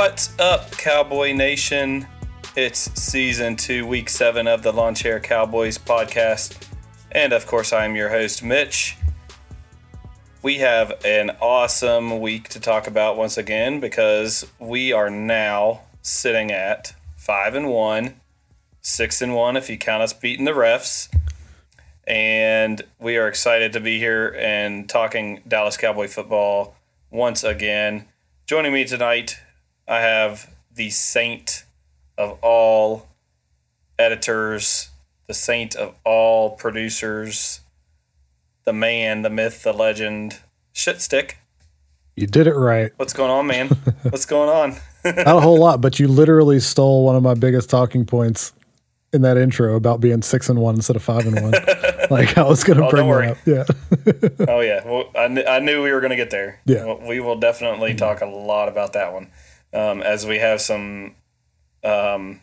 What's up, Cowboy Nation? It's season two, week seven of the Lawn Chair Cowboys podcast. And of course, I'm your host, Mitch. We have an awesome week to talk about once again because we are now sitting at five and one, six and one if you count us beating the refs. And we are excited to be here and talking Dallas Cowboy football once again. Joining me tonight, I have the saint of all editors, the saint of all producers, the man, the myth, the legend, Shitstick. You did it right. What's going on, man? What's going on? Not a whole lot, but you literally stole one of my biggest talking points in that intro about being six and one instead of five and one. like I was going to Oh, bring that up. Yeah. oh yeah, well, I, kn- I knew we were going to get there. Yeah. We will definitely mm-hmm. talk a lot about that one, um, as we have some, um,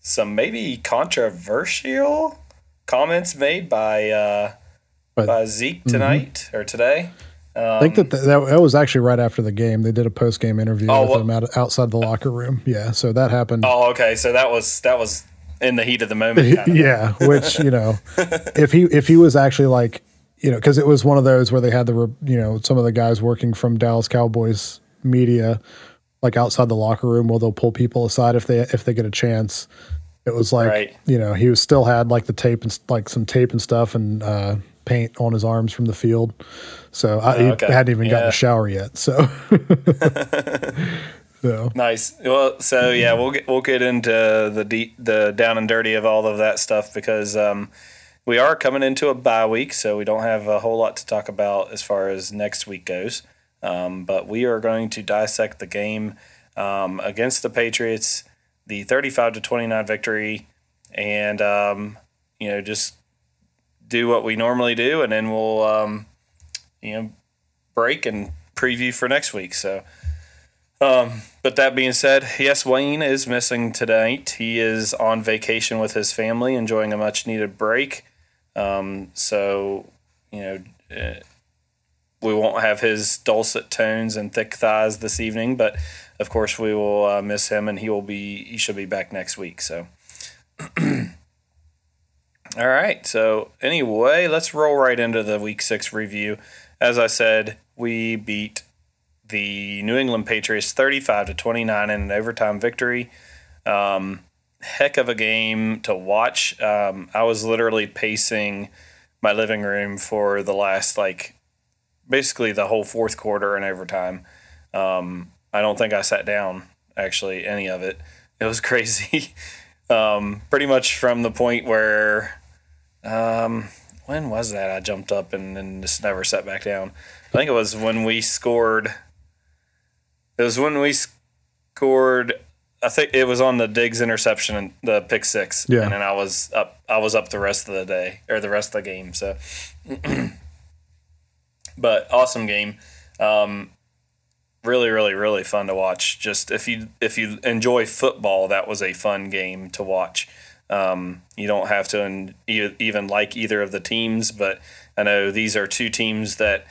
some maybe controversial comments made by uh, But- by Zeke tonight or today. I think that, that that was actually right after the game. They did a post game interview Oh, with what- him out, outside the locker room. Yeah, so that happened. Oh, okay. So that was that was in the heat of the moment. kind of. yeah, which you know, if he if he was actually like you know, because it was one of those where they had the re- you know some of the guys working from Dallas Cowboys media like outside the locker room where they'll pull people aside if they if they get a chance. It was like Right. you know he was still had like the tape and like some tape and stuff and uh, paint on his arms from the field. So I, he Oh, okay. hadn't even gotten Yeah. a shower yet. So. so Nice. Well, so yeah, we'll get we'll get into the deep, the down and dirty of all of that stuff because um, we are coming into a bye week, so we don't have a whole lot to talk about as far as next week goes. Um, but we are going to dissect the game um, against the Patriots, the thirty-five to twenty-nine victory, and um, you know just do what we normally do, and then we'll um, you know break and preview for next week. So. Um, but that being said, yes, Wayne is missing tonight. He is on vacation with his family, enjoying a much needed break. Um, so, you know, uh, we won't have his dulcet tones and thick thighs this evening, but of course we will uh, miss him, and he will be he should be back next week. So, all right. So anyway, let's roll right into the week six review. As I said, we beat the New England Patriots 35 to 29 in an overtime victory. Um, heck of a game to watch. Um, I was literally pacing my living room for the last, like, basically the whole fourth quarter and overtime. Um, I don't think I sat down, actually, any of it. It was crazy. um, pretty much from the point where, um, when was that? I jumped up and then just never sat back down. I think it was when we scored. It was when we scored. I think it was on the Diggs interception and the pick six. Yeah. And then I was up. I was up the rest of the day or the rest of the game. So, but awesome game. Um, really, really, really fun to watch. Just if you if you enjoy football, that was a fun game to watch. Um, you don't have to en- even like either of the teams, but I know these are two teams that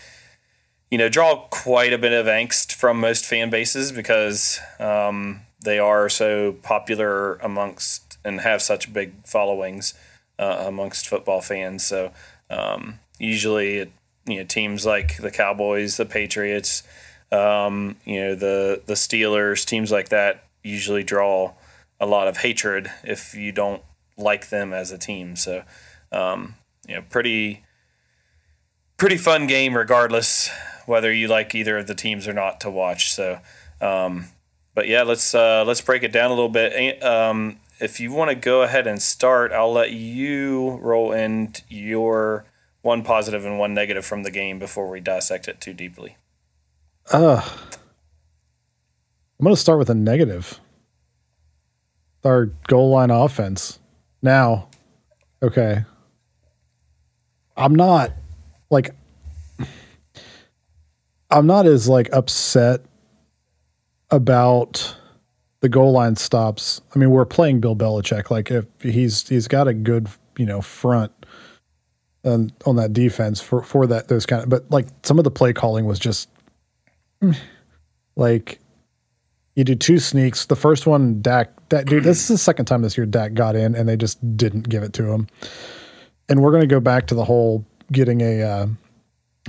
you know draw quite a bit of angst from most fan bases because um, they are so popular amongst and have such big followings uh, amongst football fans. So um, usually, it, you know, teams like the Cowboys, the Patriots, um, you know, the the Steelers, teams like that usually draw a lot of hatred if you don't like them as a team. So, um, you know, pretty pretty fun game regardless whether you like either of the teams or not to watch. So, um, but yeah, let's uh, let's break it down a little bit. Um, if you want to go ahead and start, I'll let you roll in your one positive and one negative from the game before we dissect it too deeply. Uh, I'm going to start with a negative. Our goal line offense. Now, okay. I'm not like I'm not as like upset about the goal line stops. I mean, we're playing Bill Belichick. Like if he's he's got a good, you know, front on on that defense for for that those kind of but like some of the play calling was just like You do two sneaks. The first one, Dak, Dak, dude, this is the second time this year Dak got in, and they just didn't give it to him. And we're going to go back to the whole getting a uh,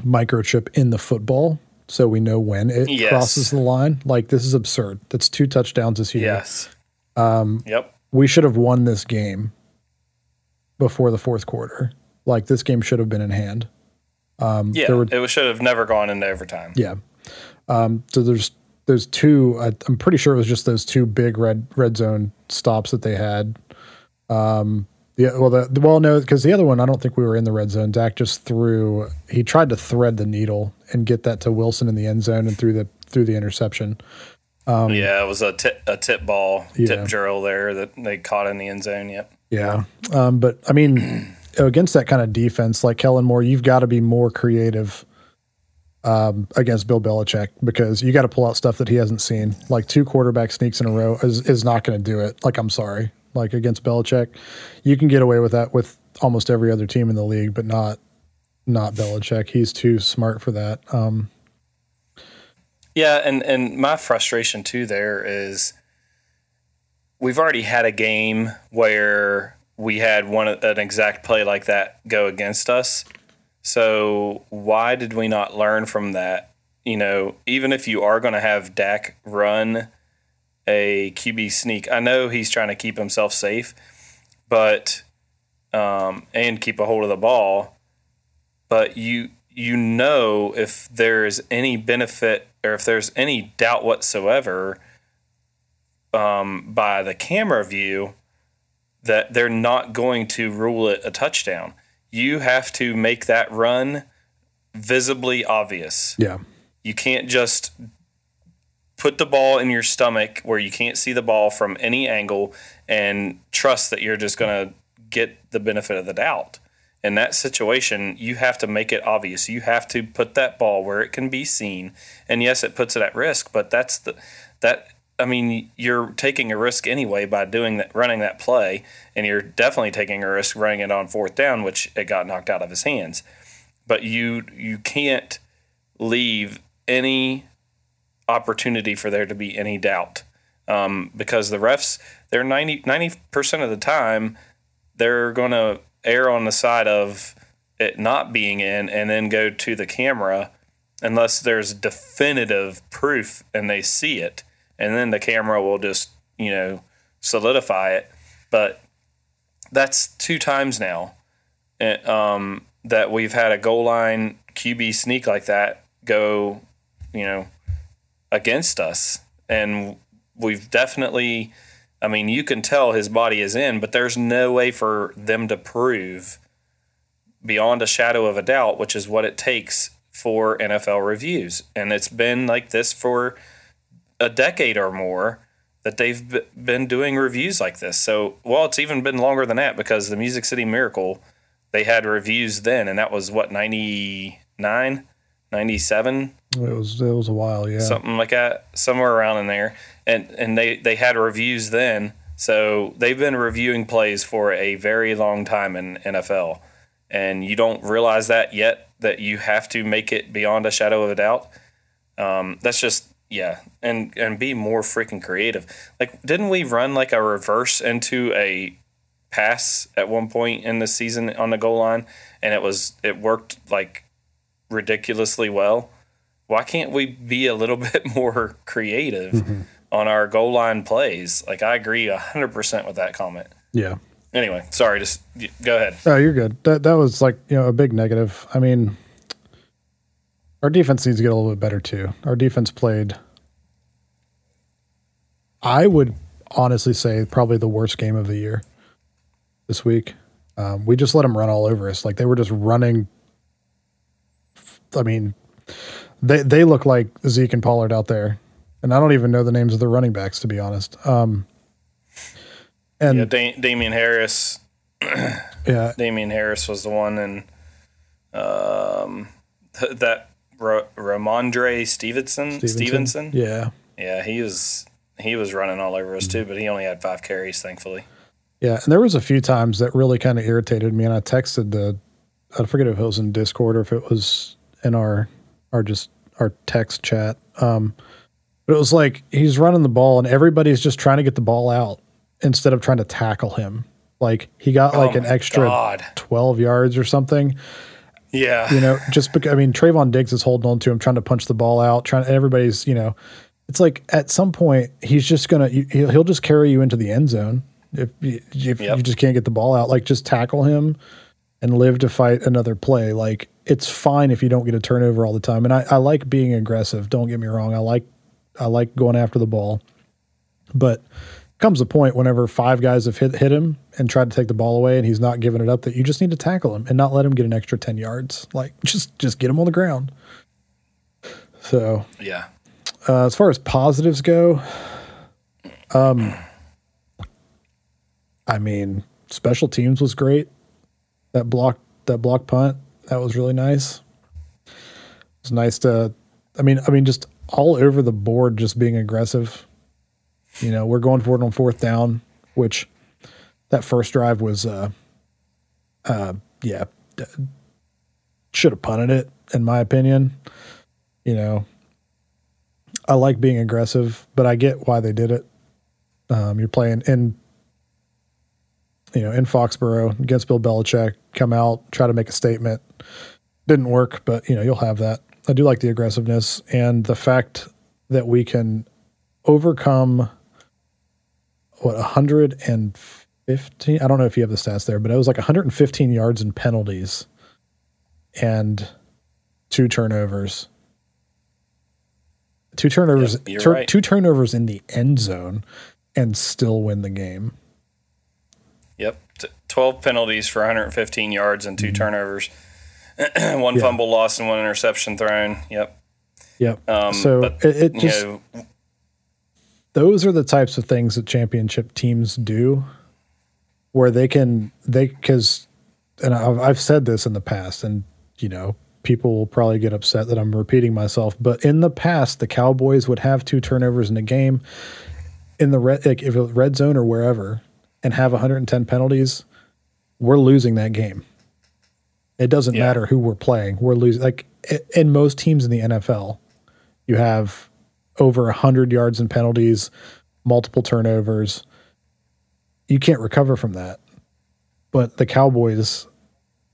microchip in the football so we know when it Yes. crosses the line. Like this is absurd. That's two touchdowns this year. Yes. Um, yep. We should have won this game before the fourth quarter. Like this game should have been in hand. Yeah. there were- it should have never gone into overtime. Yeah. Um, so there's there's two. I, I'm pretty sure it was just those two big red red zone stops that they had. Um, yeah. Well, the well no, because the other one I don't think we were in the red zone. Dak just threw. He tried to thread the needle and get that to Wilson in the end zone and through the through the interception. yeah, it was a tip, a tip ball, Yeah. tip drill there that they caught in the end zone. Yep. Yeah. Um, but I mean, against that kind of defense, like Kellen Moore, you've got to be more creative um, against Bill Belichick because you got to pull out stuff that he hasn't seen. Like two quarterback sneaks in a row is, is not going to do it. Like, I'm sorry. Like against Belichick, you can get away with that with almost every other team in the league, but not not Belichick. He's too smart for that. Um, Yeah, and and my frustration too there is we've already had a game where we had one an exact play like that go against us. So why did we not learn from that? You know, even if you are going to have Dak run a QB sneak, I know he's trying to keep himself safe, but um, and keep a hold of the ball, but you you know if there's any benefit or if there's any doubt whatsoever um, by the camera view that they're not going to rule it a touchdown. You have to make that run visibly obvious. yeah. You can't just put the ball in your stomach where you can't see the ball from any angle and trust that you're just going to get the benefit of the doubt. In that situation, you have to make it obvious. You have to put that ball where it can be seen. And yes, it puts it at risk, but that's the that I mean, you're taking a risk anyway by doing that running that play, and you're definitely taking a risk running it on fourth down, which it got knocked out of his hands. But you you can't leave any opportunity for there to be any doubt um, because the refs they're 90 percent of the time they're going to err on the side of it not being in and then go to the camera unless there's definitive proof and they see it and then the camera will just you know solidify it. But that's two times now eh, um, that we've had a goal line QB sneak like that go you know against us. And we've definitely I mean you can tell his body is in but there's no way for them to prove beyond a shadow of a doubt which is what it takes for NFL reviews. And it's been like this for a decade or more that they've b- been doing reviews like this so well it's even been longer than that because the Music City Miracle they had reviews then and that was what 99 97 It was it was a while, yeah. something like that, somewhere around in there. And and they they had reviews then, so they've been reviewing plays for a very long time in NFL, and you don't realize that yet that you have to make it beyond a shadow of a doubt. Um, that's just yeah, and and be more freaking creative. Like, didn't we run like a reverse into a pass at one point in the season on the goal line, and it was it worked like ridiculously well why can't we be a little bit more creative mm-hmm. on our goal line plays? Like I agree hundred percent with that comment. yeah. Anyway, sorry, just go ahead. Oh, you're good. That that was like you know a big negative. I mean, our defense needs to get a little bit better too. Our defense played. I would honestly say probably the worst game of the year this week. Um, we just let them run all over us. Like they were just running. I mean, they they look like Zeke and Pollard out there, and I don't even know the names of the running backs to be honest. Um, and Yeah, da- Damien Harris. yeah, Damien Harris was the one, and um, th- that Ro- Rhamondre Stevenson. Stevenson. yeah. Yeah, he was he was running all over us too, but he only had five carries, thankfully. Yeah, and there was a few times that really kind of irritated me, and I texted the, I forget if it was in Discord or if it was in our, our just our text chat. Um, But it was like he's running the ball and everybody's just trying to get the ball out instead of trying to tackle him. Like he got like Oh an extra God. 12 yards or something. Yeah. You know, just because I mean Trayvon Diggs is holding on to him, trying to punch the ball out, trying. Everybody's, you know, it's like at some point he's just gonna he'll, he'll just carry you into the end zone if you- if Yep. you just can't get the ball out. Like just tackle him and live to fight another play. Like it's fine if you don't get a turnover all the time. And I, I like being aggressive. Don't get me wrong. I like I like going after the ball, but comes a point whenever five guys have hit hit him and tried to take the ball away and he's not giving it up that you just need to tackle him and not let him get an extra 10 yards. Like just just get him on the ground. So Yeah. uh, as far as positives go um i mean special teams was great. That block that block punt that was really nice. It was nice to i mean i mean just all over the board just being aggressive you know we're going for it on fourth down which that first drive was uh uh yeah should have punted it in my opinion you know I like being aggressive, but I get why they did it. Um, you're playing in, you know, in Foxborough against Bill Belichick. Come out, try to make a statement. Didn't work, but you know you'll have that. I do like the aggressiveness and the fact that we can overcome what 115. I don't know if you have the stats there, but it was like 115 yards in penalties and two turnovers two turnovers Yep, tur- right. two turnovers in the end zone and still win the game Yep. T- 12 penalties for 115 yards and 2 turnovers. one Yeah. fumble lost and one interception thrown. Yep. yep Um, so it, it just know, those are the types of things that championship teams do where they can they because and I've, I've said this in the past and you know people will probably get upset that i'm repeating myself but in the past the cowboys would have two turnovers in a game in the red like if it red zone or wherever and have 110 penalties we're losing that game it doesn't Yeah. matter who we're playing we're losing like in most teams in the nfl you have over 100 yards in penalties, multiple turnovers. You can't recover from that. But the Cowboys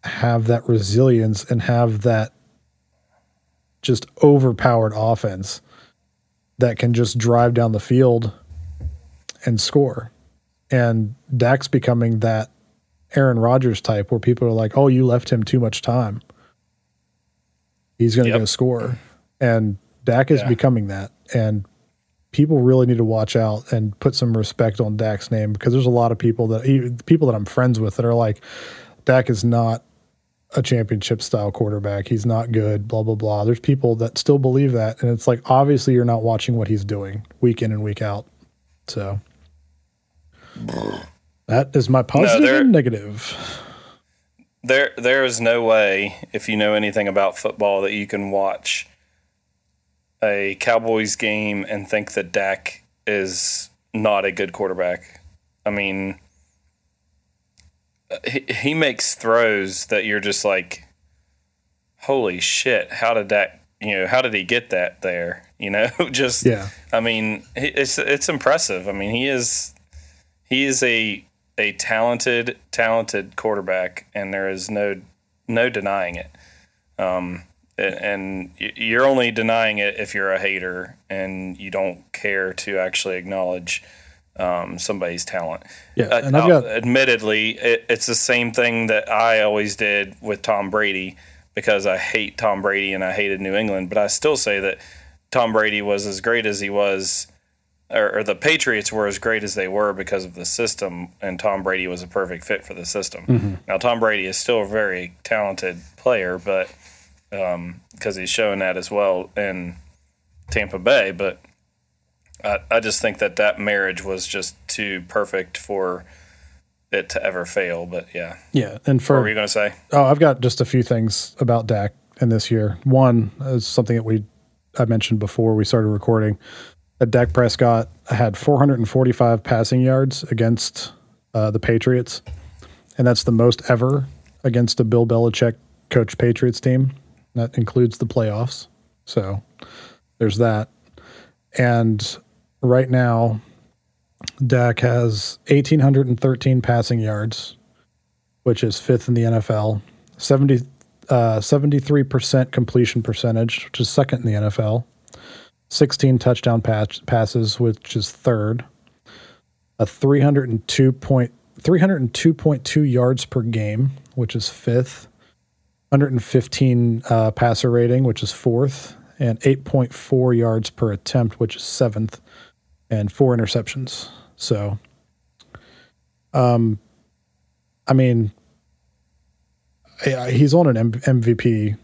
have that resilience and have that just overpowered offense that can just drive down the field and score. And Dak's becoming that Aaron Rodgers type where people are like, oh, you left him too much time. He's going to Yep. go score. And Dak is Yeah. becoming that. And people really need to watch out and put some respect on Dak's name because there's a lot of people that people that I'm friends with that are like, Dak is not a championship style quarterback. He's not good, blah, blah, blah. There's people that still believe that. And it's like, obviously, you're not watching what he's doing week in and week out. So that is my positive there- and negative. there there is no way if you know anything about football that you can watch a Cowboys game and think that Dak is not a good quarterback. I mean, he, he makes throws that you're just like, holy shit! How did that? You know, how did he get that there? You know, just Yeah. I mean, it's it's impressive. I mean, he is he is a a talented talented quarterback, and there is no no denying it. Um, and, you're only denying it if you're a hater and you don't care to actually acknowledge um, somebody's talent. Yeah. Uh, And I've got, admittedly, it, it's the same thing that I always did with Tom Brady because I hate Tom Brady and I hated New England. But I still say that Tom Brady was as great as he was, or, or the Patriots were as great as they were because of the system, and Tom Brady was a perfect fit for the system. Now, Tom Brady is still a very talented player, but because he's showing that as well in Tampa Bay, but. I, I just think that that marriage was just too perfect for it to ever fail. But yeah, yeah. And what for, were you going to say? Oh, I've got just a few things about Dak in this year. One is something that we I mentioned before we started recording. That Dak Prescott had 445 passing yards against uh, the Patriots, and that's the most ever against a Bill Belichick coach Patriots team. That includes the playoffs. So there's that. and right now, Dak has 1,813 passing yards, which is fifth in the NFL. 70, uh, 73% completion percentage, which is second in the NFL. 16 touchdown pass, passes, which is third. A 302 point, 302.2 yards per game, which is fifth. 115 uh, passer rating, which is fourth, and 8.4 yards per attempt, which is seventh, and four interceptions. So, um, I mean, he's on an M- MVP.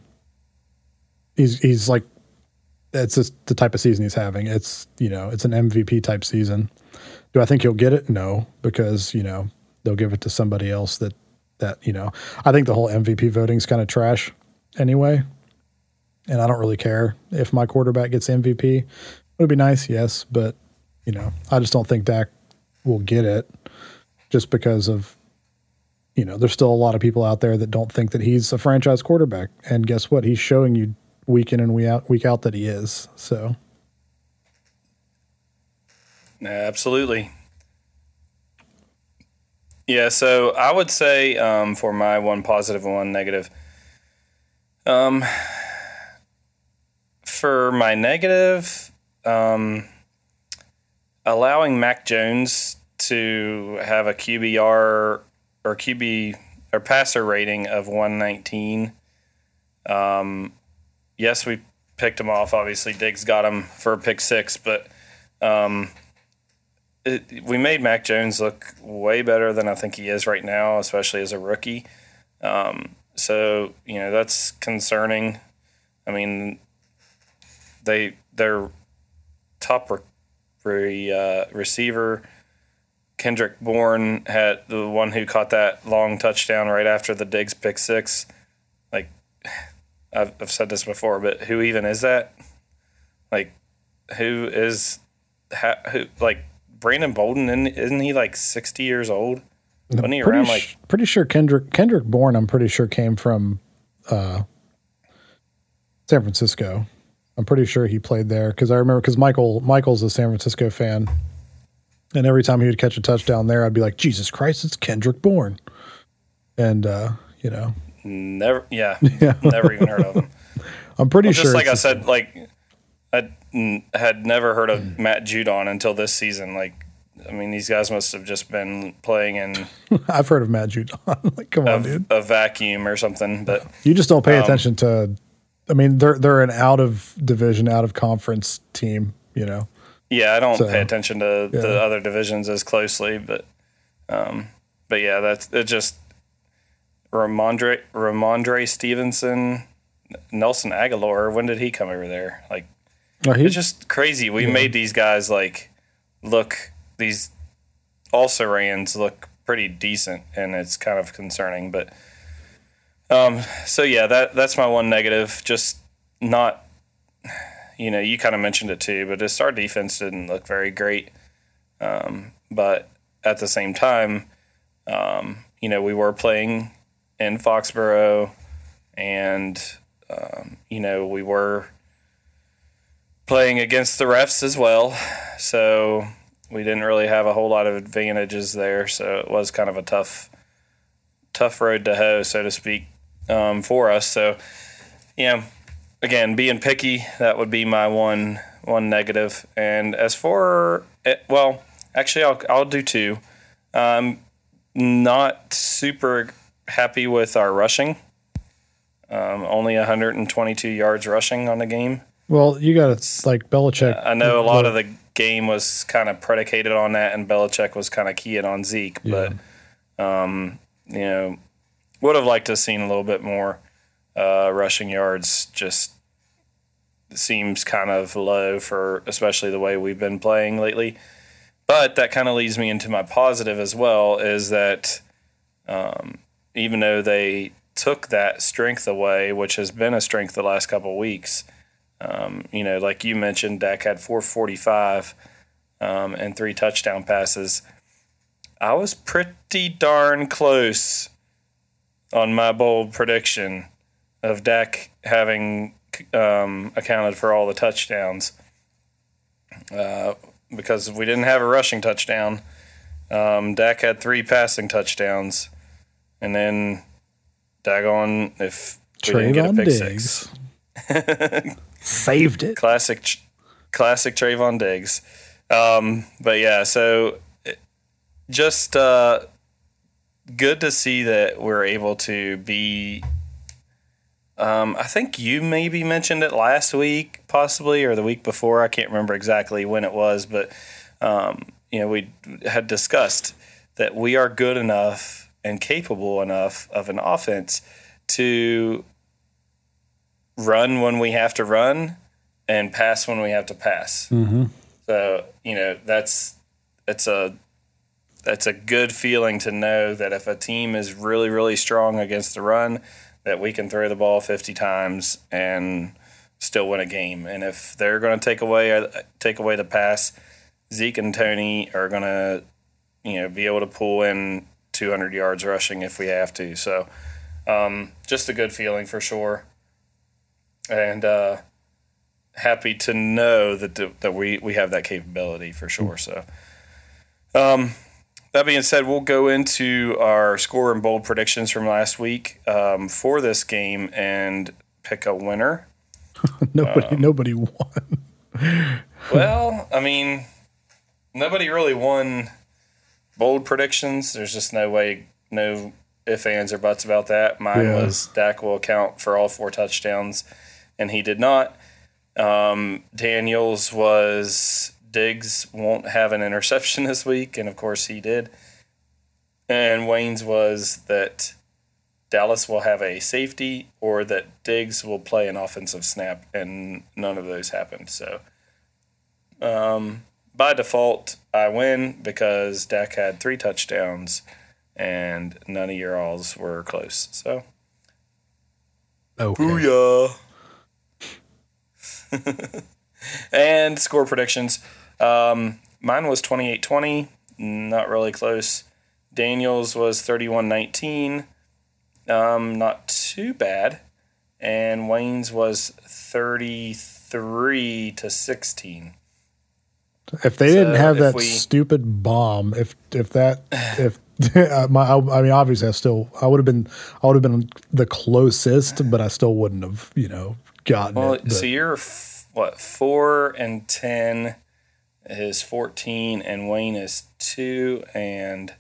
He's he's like, it's just the type of season he's having. It's you know, it's an MVP type season. Do I think he'll get it? No, because you know they'll give it to somebody else that that you know I think the whole MVP voting is kind of trash anyway, and I don't really care if my quarterback gets MVP. It would be nice, yes, but you know I just don't think Dak will get it just because of you know there's still a lot of people out there that don't think that he's a franchise quarterback, and guess what? He's showing you week in and week out week out that he is. So. Absolutely. Yeah, so I would say um, for my one positive and one negative. Um, for my negative, um, allowing Mac Jones to have a QBR or QB or passer rating of 119. Um, yes, we picked him off. Obviously, Diggs got him for a pick six, but um, it, we made Mac Jones look way better than I think he is right now, especially as a rookie. Um, so you know that's concerning. I mean, they their top re, re, uh, receiver Kendrick Bourne had the one who caught that long touchdown right after the Diggs pick six. Like I've, I've said this before, but who even is that? Like who is who like Brandon Bolden, isn't he like sixty years old? Wasn't he pretty around like? pretty sure Kendrick Kendrick Bourne, I'm pretty sure came from uh, San Francisco. I'm pretty sure he played there because I remember because Michael Michael's a San Francisco fan, and every time he would catch a touchdown there, I'd be like, Jesus Christ, it's Kendrick Bourne, and uh, you know, never, yeah, yeah. never even heard of him. I'm pretty well, sure. Just like I said, like I had never heard of mm. Matt Judon until this season. Like, I mean, these guys must have just been playing in. I've heard of Matt Judon. like, come a, on, dude. A vacuum or something, but you just don't pay um, attention to. I mean, they're they're an out of division, out of conference team. You know. Yeah, I don't so, pay attention to yeah. the other divisions as closely, but, um, but yeah, that's it. Just Ramondre Rhamondre Stevenson, Nelson Agholor. When did he come over there? Like it's just crazy. We yeah. made these guys like look these also rans look pretty decent, and it's kind of concerning. But um, so yeah, that that's my one negative. Just not, you know, you kind of mentioned it too, but just our defense didn't look very great. Um, but at the same time, um, you know, we were playing in Foxborough, and um, you know, we were playing against the refs as well. So we didn't really have a whole lot of advantages there. So it was kind of a tough, tough road to hoe, so to speak, um, for us. So, you know, again, being picky, that would be my one one negative. And as for it, well, actually, I'll I'll do two. Um, not super happy with our rushing. Um, only 122 yards rushing on the game. Well, you got to like Belichick. I know a lot of the game was kind of predicated on that, and Belichick was kind of keying on Zeke, yeah. but um, you know, would have liked to have seen a little bit more uh, rushing yards. Just seems kind of low for especially the way we've been playing lately. But that kind of leads me into my positive as well is that um, even though they took that strength away, which has been a strength the last couple of weeks um, you know, like you mentioned, Dak had 445 um, and three touchdown passes. I was pretty darn close on my bold prediction of Dak having um, accounted for all the touchdowns. uh, because we didn't have a rushing touchdown. Um, Dak had three passing touchdowns, and then Dagon if we didn't get a pick Diggs. six. Saved it. classic, classic Trayvon Diggs. Um, but yeah, so just uh, good to see that we're able to be. Um, I think you maybe mentioned it last week, possibly, or the week before. I can't remember exactly when it was, but um, you know, we had discussed that we are good enough and capable enough of an offense to run when we have to run and pass when we have to pass. So you know that's it's a that's a good feeling to know that if a team is really really strong against the run, that we can throw the ball fifty times and still win a game. And if they're going to take away take away the pass, Zeke and Tony are going to you know be able to pull in two hundred yards rushing if we have to. So um, just a good feeling for sure. And uh, happy to know that that we we have that capability for sure. So, um, that being said, we'll go into our score and bold predictions from last week um, for this game and pick a winner. Nobody, nobody won. Well, I mean, nobody really won bold predictions. There's just no way, no if, ands, or buts about that. Mine Yeah. was Dak will account for all four touchdowns, and he did not. Um, Daniels was Diggs won't have an interception this week, and of course he did. And Wayne's was that Dallas will have a safety or that Diggs will play an offensive snap, and none of those happened. So, um, by default, I win because Dak had three touchdowns, and none of your alls were close. So, Okay. booyah! and score predictions. Um, mine was 28 20, not really close. Daniels was 31 19, um, not too bad. And Wayne's was 33 to 16. If they didn't have that we- stupid bomb, if if that if my I mean obviously I still I would have been I would have been the closest, but I still wouldn't have you know gotten Well, it. but- so you're f- what four and ten is fourteen, and Wayne is two and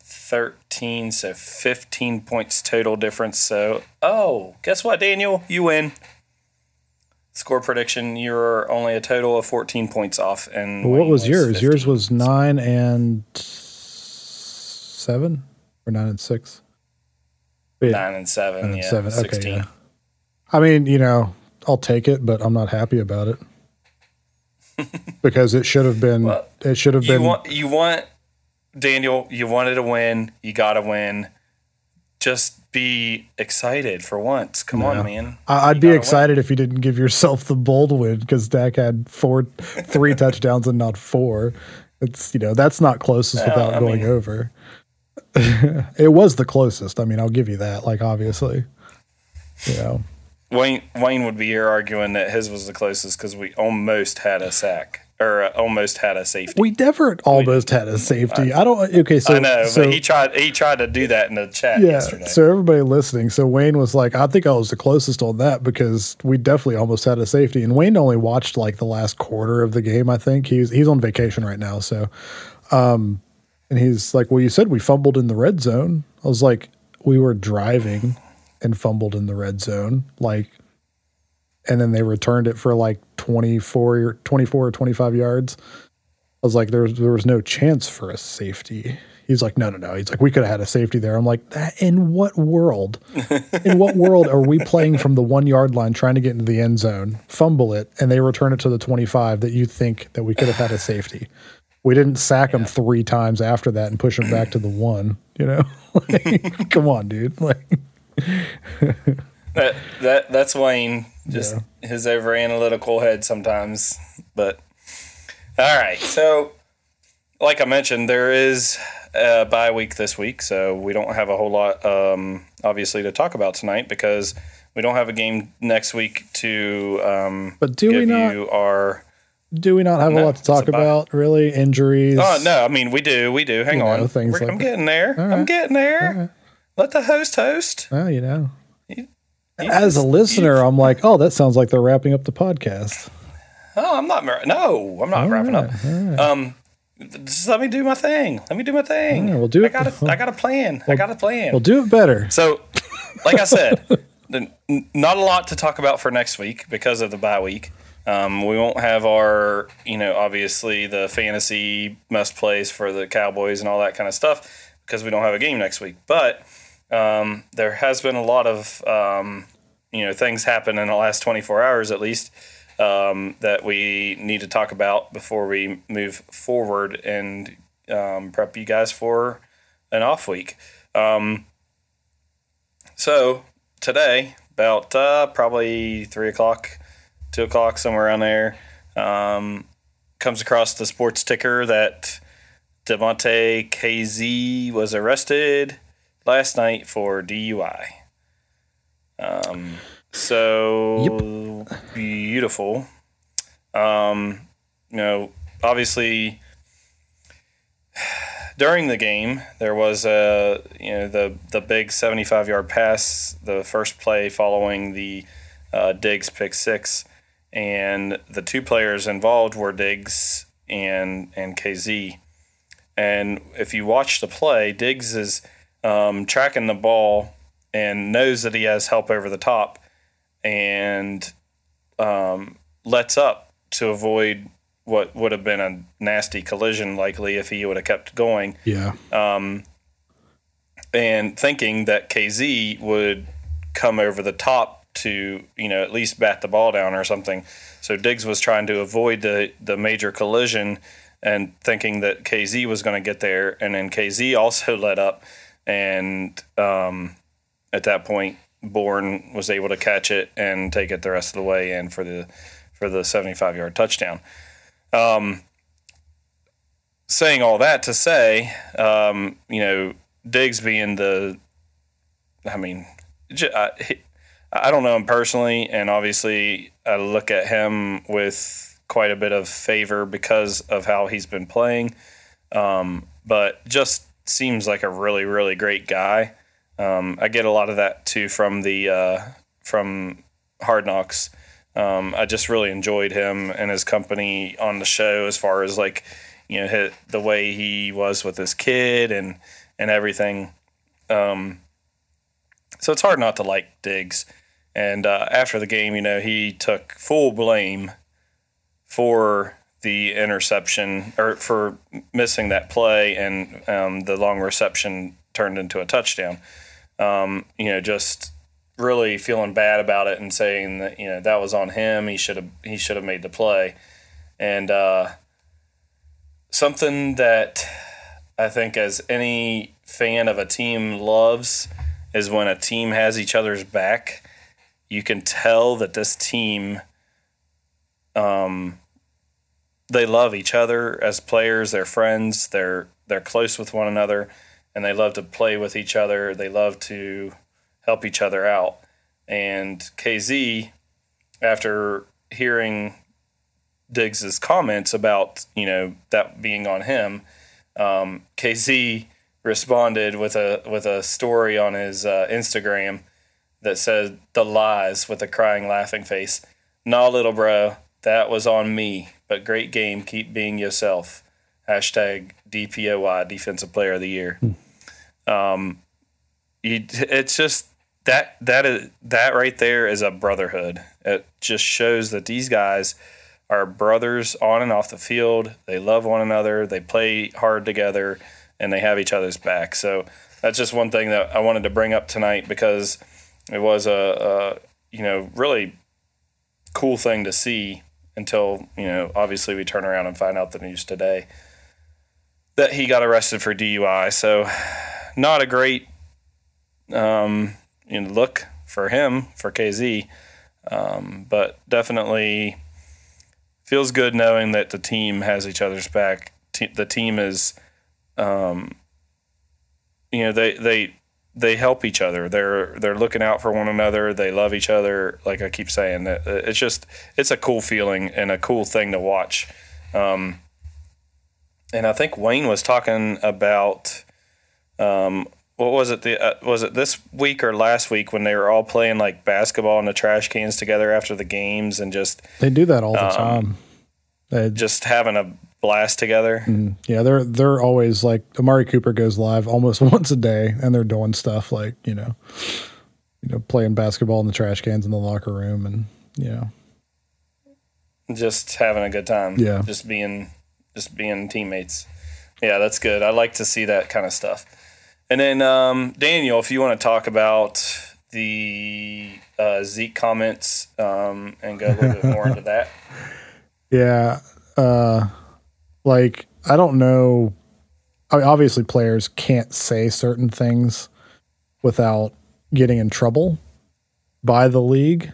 thirteen, so fifteen points total difference. So, oh, guess what, Daniel? You win. Score prediction: You're only a total of fourteen points off. And Well, what Wayne was yours? Yours was nine and seven or nine and six. Nine and seven. nine and yeah, seven. Okay, sixteen. yeah. I mean, you know, I'll take it, but I'm not happy about it because it should have been. Well, it should have You been. want you want Daniel. You wanted to win. You got to win. Just be excited for once. Come on, man. I- I'd be excited if you didn't give yourself the bold win because Dak had four, three touchdowns and not four. It's you know that's not closest without I going mean- over. it was the closest. I mean, I'll give you that. Like obviously, you know. Wayne Wayne would be here arguing that his was the closest because we almost had a sack or uh, almost had a safety. We never almost had a safety. I don't. Okay, so I know, so, but he tried. He tried to do that in the chat yeah. yesterday. So everybody listening, so Wayne was like, I think I was the closest on that because we definitely almost had a safety, and Wayne only watched like the last quarter of the game. I think he's he's on vacation right now, so um, and he's like, well, you said we fumbled in the red zone. I was like, we were driving and fumbled in the red zone, like. And then they returned it for like 24, or 24 or 25 yards. I was like, there was, there was no chance for a safety. He's like, no, no, no. He's like, we could have had a safety there. I'm like, that, in what world? in what world are we playing from the one yard line trying to get into the end zone, fumble it, and they return it to the 25 that you think that we could have had a safety? We didn't sack him three times after that and push him back to the one. You know, like, come on, dude. Like, that that that's Wayne. Just his over analytical head sometimes. But all right, so like I mentioned, there is a bye week this week, so we don't have a whole lot, um, obviously, to talk about tonight because we don't have a game next week to um, But do we not- you our Do we not have No, a lot to talk about? Really, injuries? Oh no, I mean we do, we do. Hang You know, on, things We're- like I'm that. getting there. I'm getting there. Right. Let the host host. Well, you know, You- as a listener, I'm like, oh, that sounds like they're wrapping up the podcast. Oh, I'm not. No, I'm not wrapping up. Um, just let me do my thing. Let me do my thing. All right, well, do I it. got a, I got a plan. I got a plan. We'll do it better. So, like I said, the- n- not a lot to talk about for next week because of the bye week. Um, we won't have our, you know, obviously the fantasy must plays for the Cowboys and all that kind of stuff because we don't have a game next week. But um, there has been a lot of, um, you know, things happen in the last 24 hours at least um, that we need to talk about before we move forward and um, prep you guys for an off week. Um, so today, about uh, probably three o'clock, two o'clock, somewhere around there, um, comes across the sports ticker that Damontae Kazee was arrested last night for DUI. Um, so beautiful. Um, you know, obviously during the game, there was a you know the the big 75 yard pass, the first play following the uh, Diggs pick six, and the two players involved were Diggs and and Kazee. And if you watch the play, Diggs is um, tracking the ball and knows that he has help over the top, and um, lets up to avoid what would have been a nasty collision, likely if he would have kept going Yeah. and thinking that Kazee would come over the top to you know at least bat the ball down or something. So Diggs was trying to avoid the the major collision and thinking that Kazee was going to get there, and then Kazee also let up, and um, at that point, Bourne was able to catch it and take it the rest of the way in for the for the 75 yard touchdown. Um, saying all that to say, um, you know, Diggs being the, I mean, I, I don't know him personally, and obviously I look at him with quite a bit of favor because of how he's been playing, um, but just seems like a really, really great guy. Um, I get a lot of that too from the uh, from Hard Knocks. Um, I just really enjoyed him and his company on the show as far as like you know the way he was with his kid and and everything. Um, so it's hard not to like Diggs. And uh, after the game, you know, he took full blame for the interception or for missing that play, and um, the long reception turned into a touchdown. Um, you know, just really feeling bad about it and saying that you know that was on him. He should have he should have made the play, and uh, something that I think as any fan of a team loves is when a team has each other's back. You can tell that this team, um, they love each other as players. They're friends. They're they're close with one another, and they love to play with each other. They love to help each other out. And Kazee, after hearing Diggs's comments about you know that being on him, um, Kazee responded with a with a story on his uh, Instagram that said the lies with a crying laughing face. Nah, little bro, that was on me. But great game. Keep being yourself. Hashtag DPOY Defensive Player of the Year. Um, you, it's just that that is that right there is a brotherhood. It just shows that these guys are brothers on and off the field. They love one another. They play hard together, and they have each other's back. So that's just one thing that I wanted to bring up tonight because it was a, a you know really cool thing to see until you know obviously we turn around and find out the news today that he got arrested for DUI. So not a great um, you know, look for him for Kazee, um, but definitely feels good knowing that the team has each other's back. The team is, um, you know, they they they help each other. They're they're looking out for one another. They love each other. Like I keep saying, that it's just it's a cool feeling and a cool thing to watch. Um, and I think Wayne was talking about um, what was it? The uh, was it this week or last week when they were all playing like basketball in the trash cans together after the games and just they do that all the um, time. They, just having a blast together. Mm, yeah, they're they're always like Amari Cooper goes live almost once a day, and they're doing stuff like you know, you know, playing basketball in the trash cans in the locker room, and you know, just having a good time. Yeah, just being just being teammates. Yeah, that's good. I like to see that kind of stuff. And then um, Daniel, if you want to talk about the uh, Zeke comments um, and go a little bit more into that. Yeah, uh, like I don't know. I mean, obviously, players can't say certain things without getting in trouble by the league.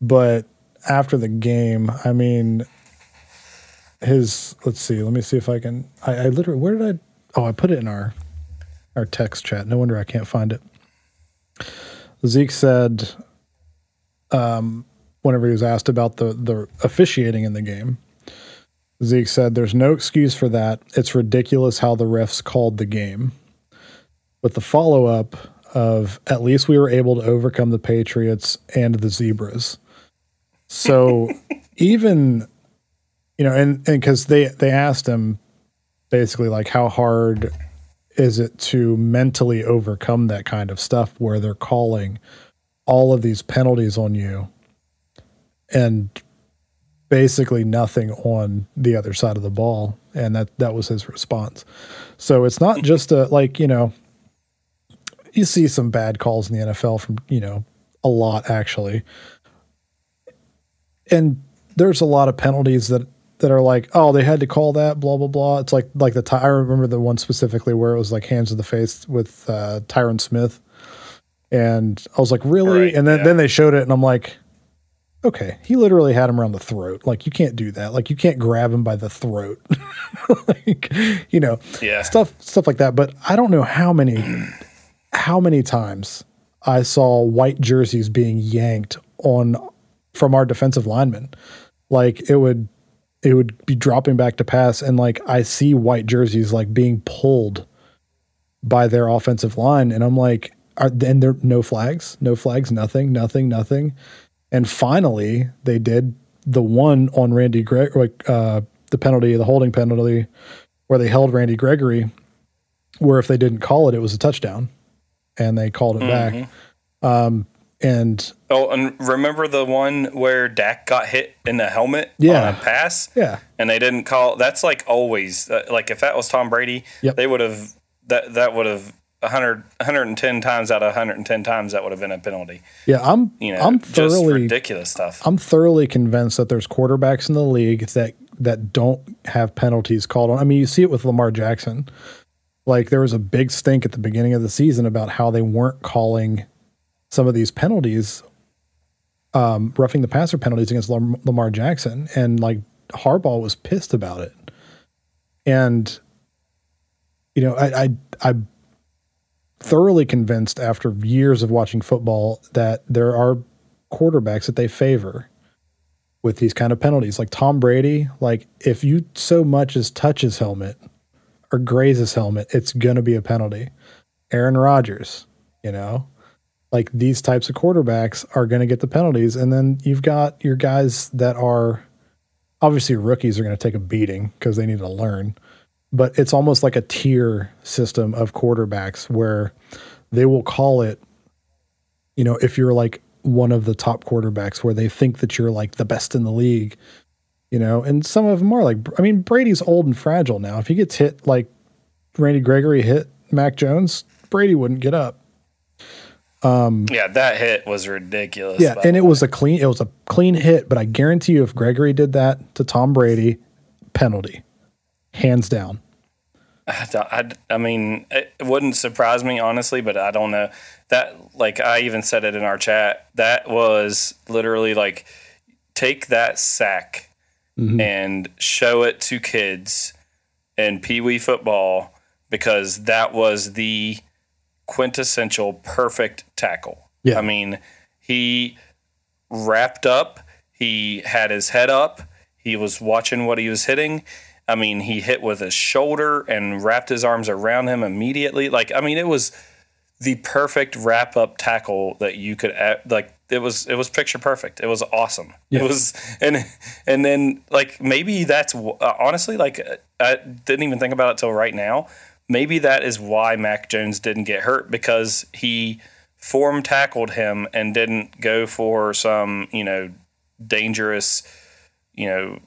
But after the game, I mean, his let's see, let me see if I can. I, I literally where did I? Oh, I put it in our our text chat. No wonder I can't find it. Zeke said, um, whenever he was asked about the the officiating in the game, Zeke said, There's no excuse for that. It's ridiculous how the refs called the game. With the follow up of at least we were able to overcome the Patriots and the Zebras. So even, you know, and because they, they asked him basically like, how hard is it to mentally overcome that kind of stuff where they're calling all of these penalties on you and basically nothing on the other side of the ball and that that was his response. So it's not just a like you know you see some bad calls in the NFL from you know a lot actually. And there's a lot of penalties that that are like oh they had to call that blah blah blah. It's like like the I remember the one specifically where it was like hands to the face with uh, Tyron Smith. And I was like really? Right, and then yeah. then they showed it and I'm like okay, he literally had him around the throat. Like you can't do that. Like you can't grab him by the throat. like you know, yeah. stuff stuff like that. But I don't know how many how many times I saw white jerseys being yanked on from our defensive linemen. Like it would it would be dropping back to pass and like I see white jerseys like being pulled by their offensive line and I'm like are and there no flags, no flags, nothing, nothing, nothing. And finally, they did the one on Randy Greg, like uh, the penalty, the holding penalty, where they held Randy Gregory, where if they didn't call it, it was a touchdown, and they called it mm-hmm. back. Um, and oh, and remember the one where Dak got hit in the helmet yeah. on a pass? Yeah, and they didn't call. That's like always. Uh, like if that was Tom Brady, yep. they would have that that would have 100, 110 times out of 110 times that would have been a penalty. Yeah, I'm you know, I'm thoroughly ridiculous stuff. I'm thoroughly convinced that there's quarterbacks in the league that that don't have penalties called on. I mean, you see it with Lamar Jackson. Like there was a big stink at the beginning of the season about how they weren't calling some of these penalties um, roughing the passer penalties against Lamar Jackson and like Harbaugh was pissed about it. And you know, I I I thoroughly convinced after years of watching football that there are quarterbacks that they favor with these kind of penalties. Like Tom Brady, like if you so much as touch his helmet or graze his helmet, it's going to be a penalty. Aaron Rodgers, you know, like these types of quarterbacks are going to get the penalties. And then you've got your guys that are obviously rookies are going to take a beating because they need to learn but it's almost like a tier system of quarterbacks where they will call it, you know, if you're like one of the top quarterbacks where they think that you're like the best in the league, you know, and some of them are like, I mean, Brady's old and fragile now. If he gets hit like Randy Gregory hit Mac Jones, Brady wouldn't get up. Um, yeah, that hit was ridiculous. Yeah, and it was a clean, it was a clean hit. But I guarantee you, if Gregory did that to Tom Brady, penalty hands down. I, I, I, mean, it wouldn't surprise me honestly, but I don't know that. Like I even said it in our chat. That was literally like take that sack mm-hmm. and show it to kids in Pee Wee football because that was the quintessential perfect tackle. Yeah. I mean, he wrapped up, he had his head up, he was watching what he was hitting. I mean, he hit with his shoulder and wrapped his arms around him immediately. Like, I mean, it was the perfect wrap up tackle that you could like. It was it was picture perfect. It was awesome. Yeah. It was and and then like maybe that's uh, honestly like I didn't even think about it till right now. Maybe that is why Mac Jones didn't get hurt because he form tackled him and didn't go for some you know dangerous you know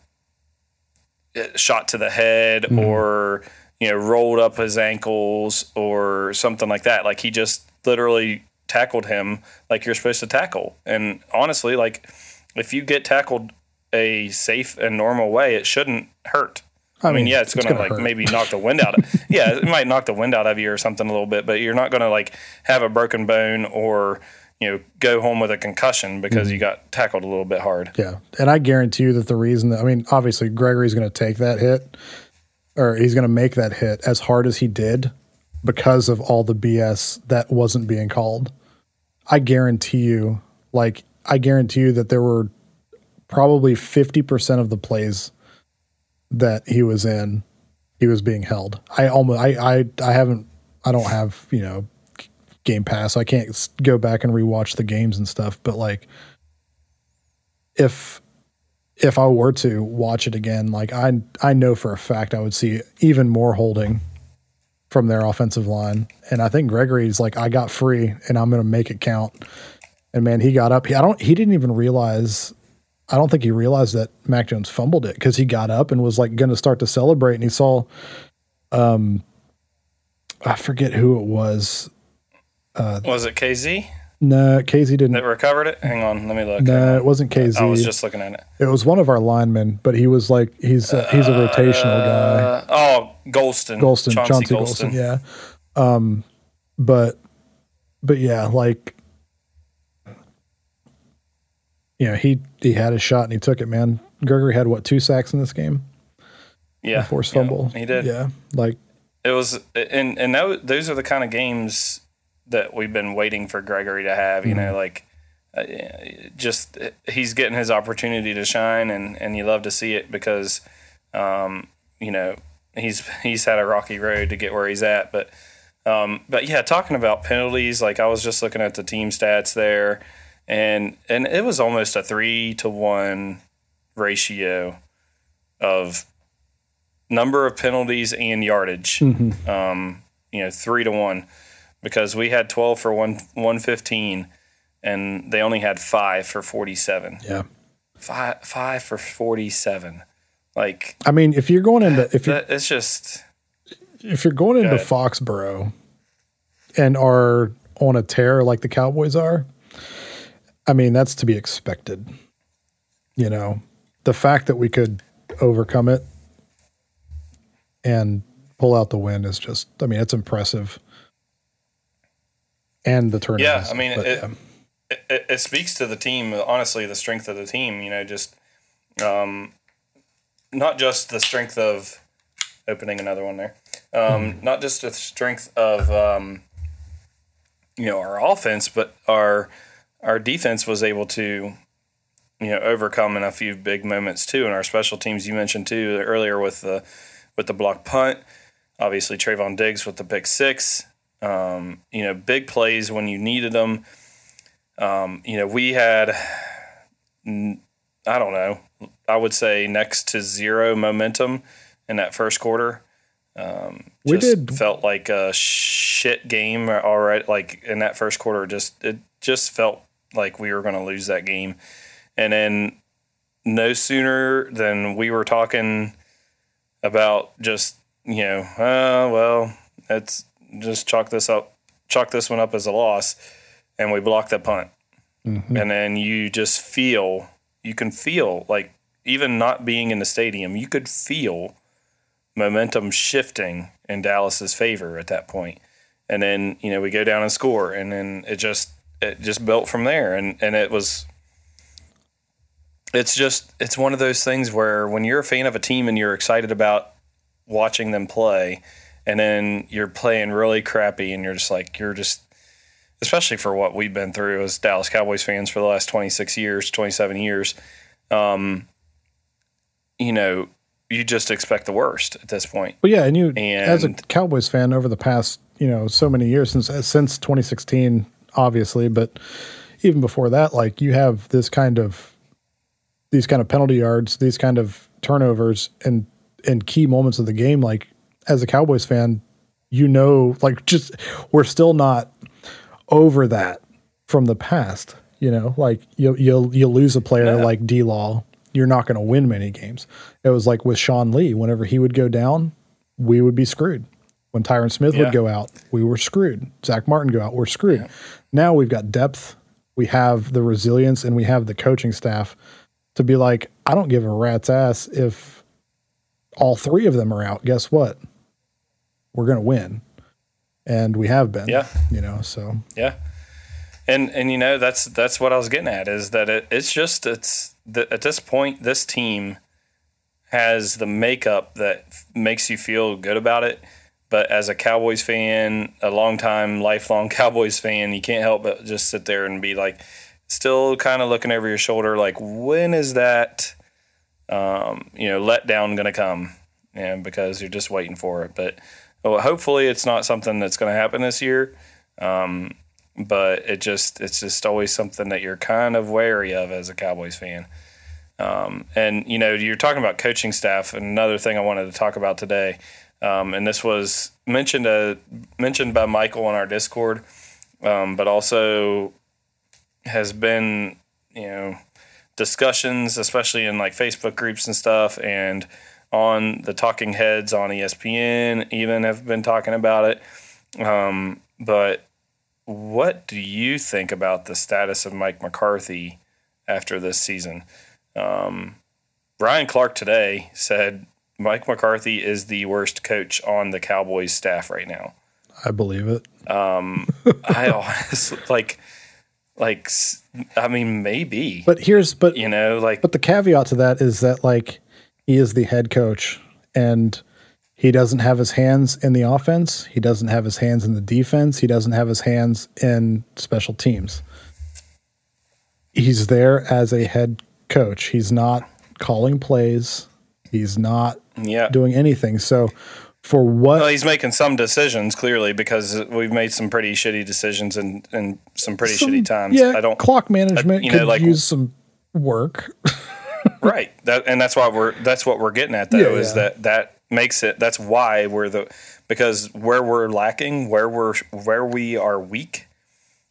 shot to the head mm-hmm. or you know rolled up his ankles or something like that like he just literally tackled him like you're supposed to tackle and honestly like if you get tackled a safe and normal way it shouldn't hurt I, mean, yeah, it's, gonna, like hurt. maybe knock the wind out. of Yeah, it might knock the wind out of you or something a little bit, but you're not gonna like have a broken bone or you know go home with a concussion because Mm-hmm. you got tackled a little bit hard. Yeah. And I guarantee you that the reason that, I mean, obviously Gregory's going to take that hit or he's going to make that hit as hard as he did because of all the BS that wasn't being called. I guarantee you, like, I guarantee you that there were probably 50% of the plays that he was in, he was being held. I almost, I, I, I haven't, I don't have, you know, Game Pass. so I can't go back and rewatch the games and stuff, but like, if if I were to watch it again, like I I know for a fact I would see even more holding from their offensive line. And I think Gregory's like, I got free and I'm gonna make it count. And man, he got up. He, I don't he didn't even realize I don't think he realized that Mac Jones fumbled it because he got up and was like gonna start to celebrate and he saw um I forget who it was. Was it Kazee No, Kazee didn't that recovered it? Hang on, let me look. no, it wasn't Kazee. I was just looking at it. It was one of our linemen, but he was like he's a, he's a rotational guy. Uh, oh, Golston. Golston, Chauncey, Chauncey Golston. yeah. Um, but but yeah, like you know, he he had his shot and he took it, man. Gregory had what two sacks in this game? Yeah. Forced yeah, fumble. he did. Yeah, like It was, and and tho- those are the kind of games that we've been waiting for Gregory to have. You know, like uh, just he's getting his opportunity to shine, and and you love to see it because, um, you know, he's he's had a rocky road to get where he's at, but. Um, but yeah, talking about penalties, like I was just looking at the team stats there, and and it was almost a three to one ratio of number of penalties and yardage. Um, you know, three to one because we had twelve for one one fifteen, and they only had five for forty seven. yeah. Five five for forty seven. Like I mean, if you're going into if you that, it's just if you're going into. Foxborough and are on a tear like the Cowboys are, I mean, that's to be expected. You know, the fact that we could overcome it and pull out the win is just, I mean, it's impressive. And the turnout. Yeah, I mean, but, it- yeah. it, it, it speaks to the team. Honestly, the strength of the team. You know, just um, not just the strength of opening another one there. Um, Not just the strength of um, you know our offense, but our our defense was able to you know overcome in a few big moments too. And our special teams, you mentioned too earlier with the with the block punt. Obviously, Trevon Diggs with the pick six. Um, you know, big plays when you needed them. Um, you know, we had, I don't know, I would say next to zero momentum in that first quarter. Um, We did- felt like a shit game. All right, like in that first quarter, just it just felt like we were going to lose that game, and then no sooner than we were talking about just you know, uh, well, let's just chalk this up, chalk this one up as a loss, and we block the punt, Mm-hmm. and then you just feel, you can feel like even not being in the stadium, you could feel momentum shifting in Dallas's favor at that point, and then you know we go down and score, and then it just it just built from there, and and it was it's just it's one of those things where when you're a fan of a team and you're excited about watching them play and then you're playing really crappy, and you're just like you're just, especially for what we've been through as Dallas Cowboys fans for the last 26 years, 27 years. Um, you know, you just expect the worst at this point. Well, yeah, and you and, as a Cowboys fan over the past you know so many years since since 2016, obviously, but even before that, like you have this kind of these kind of penalty yards, these kind of turnovers, and and key moments of the game. Like as a Cowboys fan, you know, like just we're still not over that from the past. You know, like you you'll you'll lose a player Yeah. like D Law, you're not going to win many games. It was like with Sean Lee. Whenever he would go down, we would be screwed. When Tyron Smith Yeah. would go out, we were screwed. Zack Martin go out, we're screwed. Now we've got depth, we have the resilience, and we have the coaching staff to be like, I don't give a rat's ass if all three of them are out. Guess what? We're going to win, and we have been. Yeah. you know. So Yeah, and and you know that's that's what I was getting at is that it, it's just it's the, at this point this team has the makeup that f- makes you feel good about it. But as a Cowboys fan, a long time, lifelong Cowboys fan, you can't help but just sit there and be like, still kind of looking over your shoulder, like, when is that, um, you know, letdown going to come? And because you're just waiting for it. But well, hopefully, it's not something that's going to happen this year but it just it's just always something that you're kind of wary of as a Cowboys fan. Um, and you know, you're talking about coaching staff. Another thing I wanted to talk about today, um, and this was mentioned uh, mentioned by Michael on our Discord, um, but also has been you know discussions, especially in like Facebook groups and stuff, and on the talking heads on ESPN, even have been talking about it. Um, but what do you think about the status of Mike McCarthy after this season? Um, Ryan Clark today said Mike McCarthy is the worst coach on the Cowboys staff right now. I believe it. I honestly like, like, I mean, maybe, But here's but you know, like, But the caveat to that is that like he is the head coach and he doesn't have his hands in the offense, he doesn't have his hands in the defense, he doesn't have his hands in special teams. He's there as a head coach. He's not calling plays. He's not yeah. doing anything. So for what Well, he's making some decisions clearly because we've made some pretty shitty decisions and and some pretty some- shitty times. Yeah, I don't clock management you know, like- use some work. right that and that's why we're that's what we're getting at though Yeah, is yeah. that that makes it that's why we're the because where we're lacking where we're where we are weak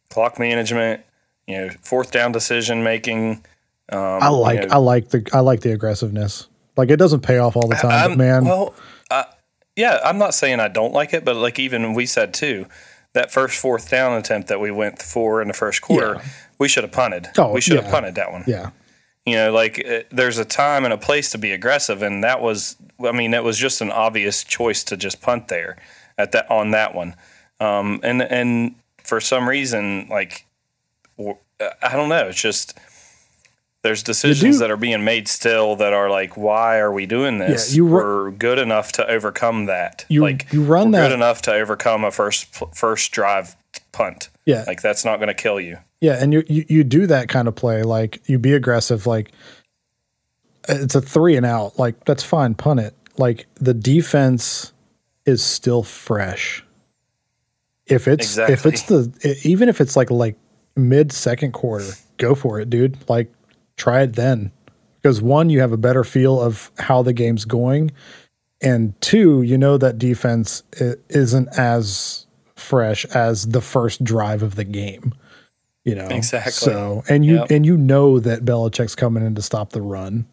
clock management you know fourth down decision making I like you know- I like the I like the aggressiveness. Like it doesn't pay off all the time, but man, well uh, yeah i'm not saying i don't like it but like even we said too that first fourth down attempt that we went for in the first quarter Yeah. we should have punted Oh, we should have punted that one yeah. You know, like uh, there's a time and a place to be aggressive, and that was, I mean, it was just an obvious choice to just punt there at that on that one. Um, and and for some reason, like I don't know, it's just there's decisions that are being made still that are like, why are we doing this? you ru- we're good enough to overcome that. You- like you run we're that- good enough to overcome a first first drive punt. Yeah. like that's not going to kill you. Yeah, and you, you you do that kind of play, like you be aggressive, like it's a three and out, like that's fine, punt it. Like the defense is still fresh. If it's if it's the even if it's like like mid second quarter, go for it, dude. Like try it then, because one, you have a better feel of how the game's going, and two, you know that defense isn't as fresh as the first drive of the game you know Exactly. so and you Yep. and you know that Belichick's coming in to stop the run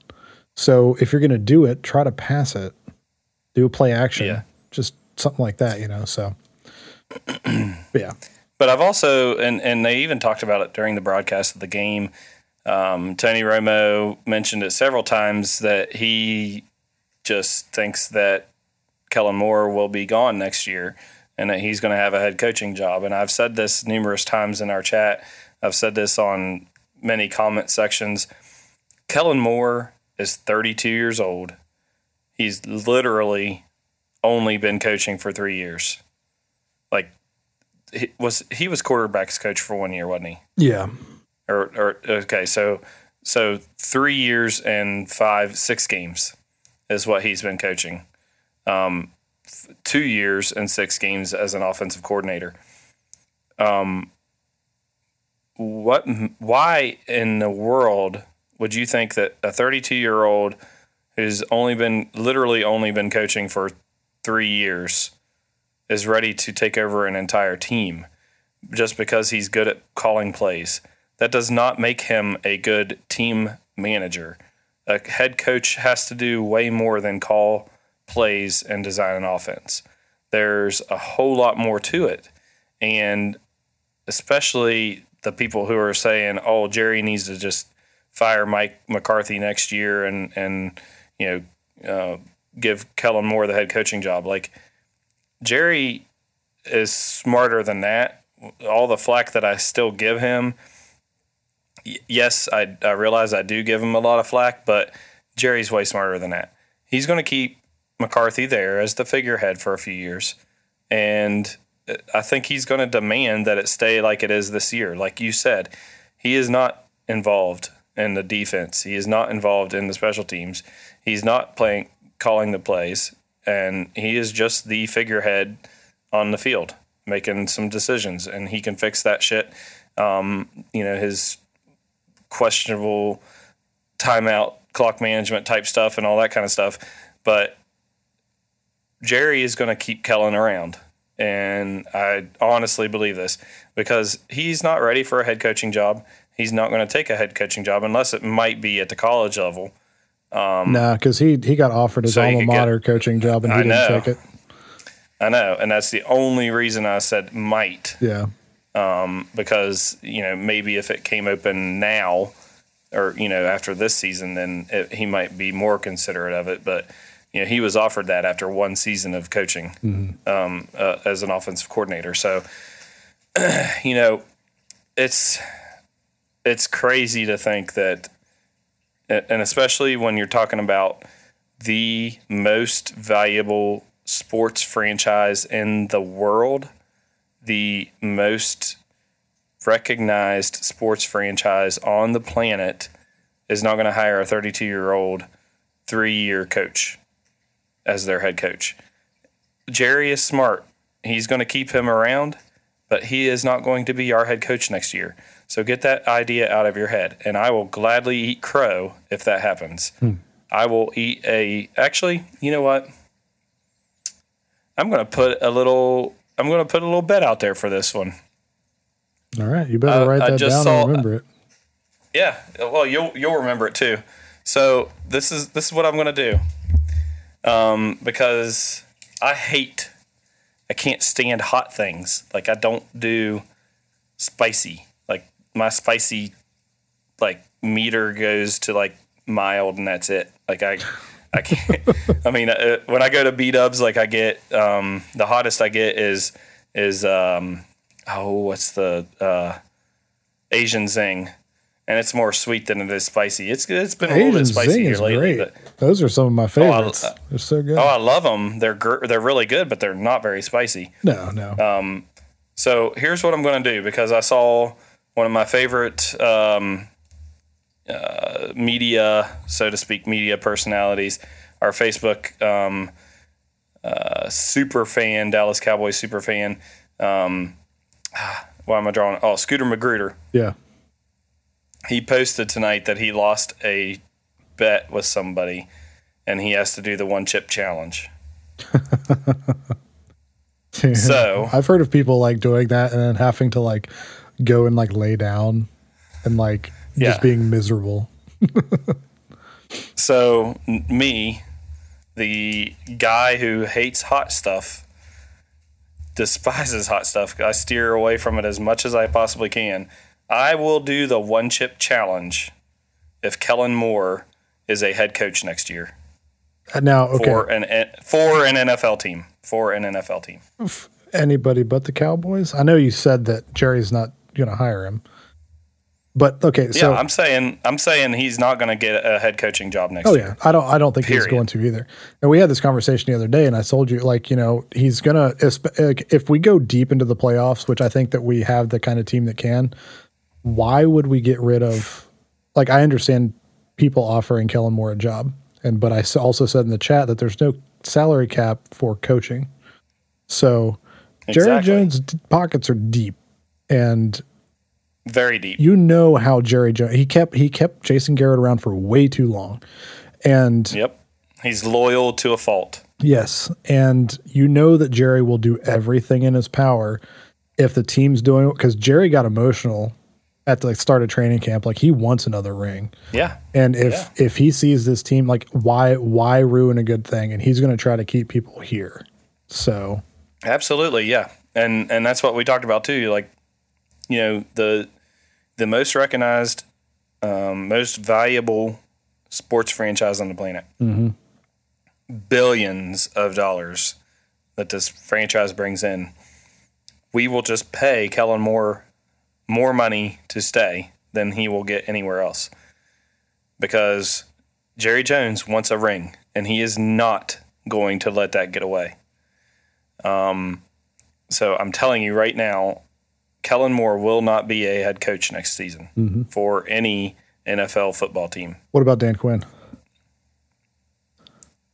so if you're going to do it try to pass it do a play action Yeah. just something like that you know so But yeah But I've also, and, and they even talked about it during the broadcast of the game. Um, Tony Romo mentioned it several times that he just thinks that Kellen Moore will be gone next year and that he's going to have a head coaching job. And I've said this numerous times in our chat. I've said this on many comment sections. Kellen Moore is 32 years old. He's literally only been coaching for three years. Like he was he was quarterbacks coach for one year, wasn't he? Yeah. Or or okay, so so three years and five six games is what he's been coaching. Um, two years and six games as an offensive coordinator. Um, what? Why in the world would you think that a 32 year old who's only been literally only been coaching for three years is ready to take over an entire team just because he's good at calling plays? That does not make him a good team manager. A head coach has to do way more than call plays and design an offense. There's a whole lot more to it. And especially the people who are saying, "Oh, Jerry needs to just fire Mike McCarthy next year and and you know uh, give Kellen Moore the head coaching job." Like Jerry is smarter than that. All the flack that I still give him, yes, I I realize I do give him a lot of flack, but Jerry's way smarter than that. He's going to keep McCarthy there as the figurehead for a few years, and I think he's going to demand that it stay like it is this year. Like you said, he is not involved in the defense. He is not involved in the special teams. He's not playing calling the plays, and he is just the figurehead on the field making some decisions, and he can fix that shit. Um, you know his questionable timeout, clock management type stuff, and all that kind of stuff, but. Jerry is going to keep Kellen around and I honestly believe this because he's not ready for a head coaching job. He's not going to take a head coaching job unless it might be at the college level. Um, nah, because he he got offered his so alma mater get, coaching job and he I didn't know. take it. I know, and that's the only reason I said might. Yeah. Um, because you know maybe if it came open now, or you know after this season, then it, he might be more considerate of it. But you know, he was offered that after one season of coaching mm-hmm. um, uh, as an offensive coordinator. So, you know, it's it's crazy to think that, and especially when you're talking about the most valuable sports franchise in the world, the most recognized sports franchise on the planet is not going to hire a 32 year old three year coach as their head coach. Jerry is smart. He's going to keep him around, but he is not going to be our head coach next year. So get that idea out of your head. And I will gladly eat crow if that happens. Hmm. I will eat a. Actually, you know what? I'm going to put a little. I'm going to put a little bet out there for this one. All right, you better uh, write that down saw, and remember it. Yeah, well, you'll you'll remember it too. So this is this is what I'm going to do um, because I hate, I can't stand hot things. Like I don't do spicy. Like my spicy, like meter goes to like mild, and that's it. Like I. I can't. I mean, uh, when I go to B Dubs, like I get um, the hottest I get is is um, oh, what's the uh, Asian Zing, and it's more sweet than it is spicy. It's it's been a little bit spicy here lately. But, Those are some of my favorites. Oh, I, they're so good. Oh, I love them. They're gr- they're really good, but they're not very spicy. No, no. Um, so here's what I'm going to do because I saw one of my favorite um, uh, media, so to speak, media personalities, our Facebook um, uh, super fan, Dallas Cowboys super fan. Um, why am I drawing? Oh, Scooter Magruder. Yeah he posted tonight that he lost a bet with somebody and he has to do the one chip challenge. so I've heard of people like doing that and then having to like go and like lay down and like yeah. just being miserable. so me, the guy who hates hot stuff, despises hot stuff. I steer away from it as much as I possibly can I will do the one chip challenge if Kellen Moore is a head coach next year. Uh, now, okay. For an for an NFL team. For an NFL team. Anybody but the Cowboys? I know you said that Jerry's not going to hire him. But okay, so yeah, I'm saying I'm saying he's not going to get a head coaching job next Oh year. yeah, I don't. I don't think he's going to either. And we had this conversation the other day, and I told you, like, you know, he's gonna if we go deep into the playoffs, which I think that we have the kind of team that can. Why would we get rid of? Like, I understand people offering Kellen Moore a job, and but I also said in the chat that there's no salary cap for coaching. So Jerry Jones' pockets are deep, and Very deep. you know how Jerry Jones he kept he kept Jason Garrett around for way too long, and Yep. He's loyal to a fault. Yes, and you know that Jerry will do everything in his power if the team's doing it because Jerry got emotional at the start of training camp. Like he wants another ring, Yeah. and if Yeah. if he sees this team, like why why ruin a good thing? And he's going to try to keep people here. So Absolutely, yeah, and and that's what we talked about too. Like, you know, the the most recognized, um, most valuable sports franchise on the planet, billions of dollars that this franchise brings in. We will just pay Kellen Moore more money to stay than he will get anywhere else, because Jerry Jones wants a ring, and he is not going to let that get away. Um, So I'm telling you right now, Kellen Moore will not be a head coach next season for any NFL football team. what about Dan Quinn?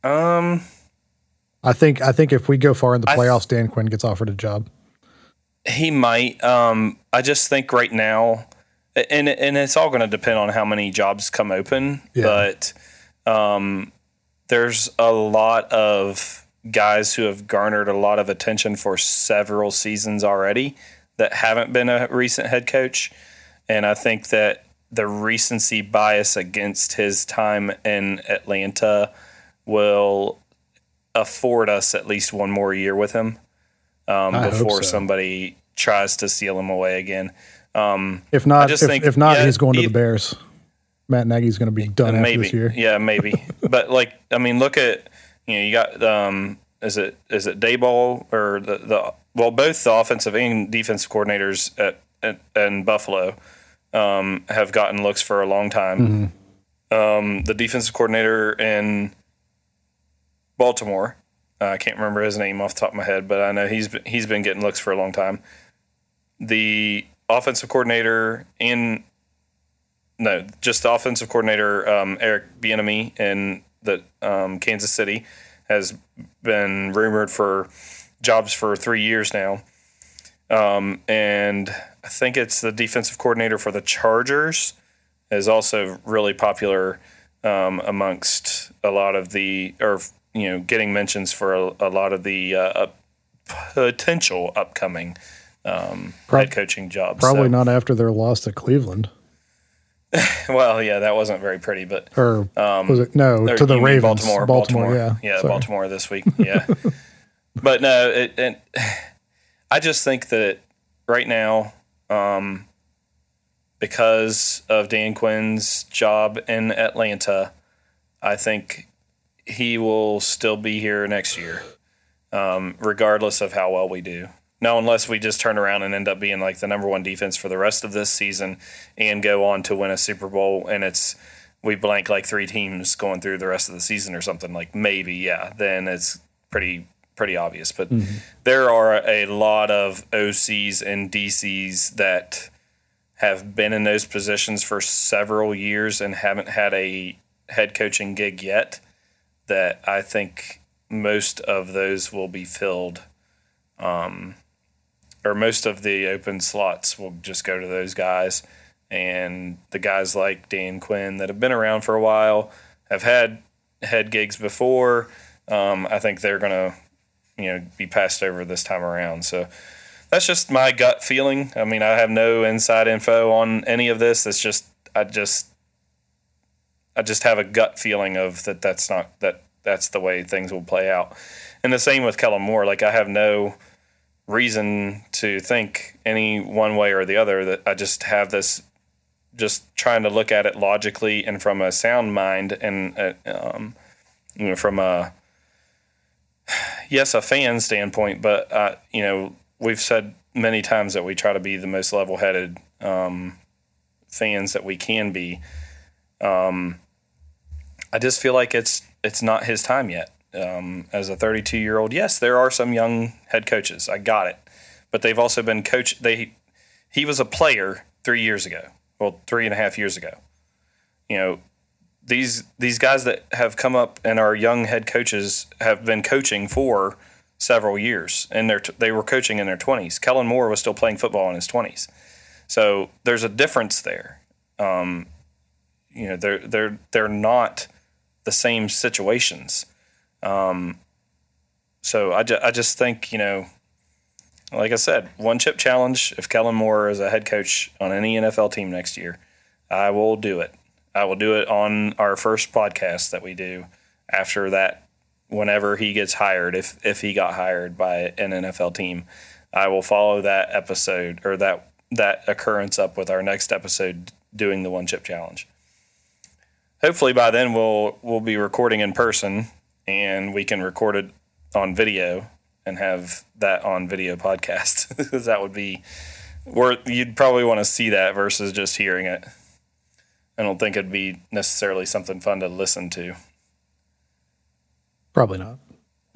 Um, I think I think if we go far in the playoffs, Dan Quinn gets offered a job. He might. Um, I just think right now, and and it's all going to depend on how many jobs come open. Yeah. But um, there's a lot of guys who have garnered a lot of attention for several seasons already that haven't been a recent head coach, and I think that the recency bias against his time in Atlanta will afford us at least one more year with him um, before so. somebody tries to steal him away again. If not, if, think- if not, yeah, he's going to he- the Bears. Matt Nagy's going to be done after maybe, this year. yeah, maybe. but like, I mean, look at you know, you got um, is it is it Daboll or the the well, both the offensive and defensive coordinators at, at in Buffalo um, have gotten looks for a long time. Um, the defensive coordinator in Baltimore, uh, I can't remember his name off the top of my head, but I know he's been, he's been getting looks for a long time. The offensive coordinator in no, just the offensive coordinator um, Eric Bieniemy in the um, Kansas City has been rumored for jobs for three years now, um, and I think it's the defensive coordinator for the Chargers is also really popular um, amongst a lot of the or you know getting mentions for a, a lot of the uh, potential upcoming um, Prob- head coaching jobs. Probably So- not after their loss to Cleveland. Well, yeah, that wasn't very pretty, but Or was it no to the Ravens? Baltimore, Baltimore, yeah, yeah, Sorry. Baltimore this week, yeah. but no, it, and I just think that right now, um, because of Dan Quinn's job in Atlanta, I think he will still be here next year, um, regardless of how well we do. Now, unless we just turn around and end up being like the number one defense for the rest of this season and go on to win a Super Bowl, and it's we blank like three teams going through the rest of the season or something like maybe, yeah, then it's pretty pretty obvious. But there are a lot of OCs and DCs that have been in those positions for several years and haven't had a head coaching gig yet. That I think most of those will be filled, um, or most of the open slots will just go to those guys. And the guys like Dan Quinn that have been around for a while have had head gigs before. Um, I think they're gonna, you know, be passed over this time around. So that's just my gut feeling. I mean, I have no inside info on any of this. It's just I just I just have a gut feeling of that that's not that that's the way things will play out. And the same with Kellen Moore. Like I have no reason to think any one way or the other that I just have this just trying to look at it logically and from a sound mind and uh, um, you know from a yes a fan standpoint but uh, you know we've said many times that we try to be the most level-headed um, fans that we can be. Um, I just feel like it's it's not his time yet. Um, as a 32 year old, yes, there are some young head coaches. I got it, but they've also been coach. They he was a player three years ago. Well, three and a half years ago. You know, these these guys that have come up and are young head coaches have been coaching for several years, and they they were coaching in their 20s. Kellen Moore was still playing football in his 20s, so there's a difference there. Um, you know, they're they're they're not the same situations. Um, so I, ju- I just think you know, like I said, one chip challenge. If Kellen Moore is a head coach on any NFL team next year, I will do it. I will do it on our first podcast that we do after that. Whenever he gets hired, if if he got hired by an NFL team, I will follow that episode or that that occurrence up with our next episode doing the one chip challenge. Hopefully by then we'll we'll be recording in person and we can record it on video and have that on video podcast. because that would be where you'd probably want to see that versus just hearing it. I don't think it'd be necessarily something fun to listen to. Probably not.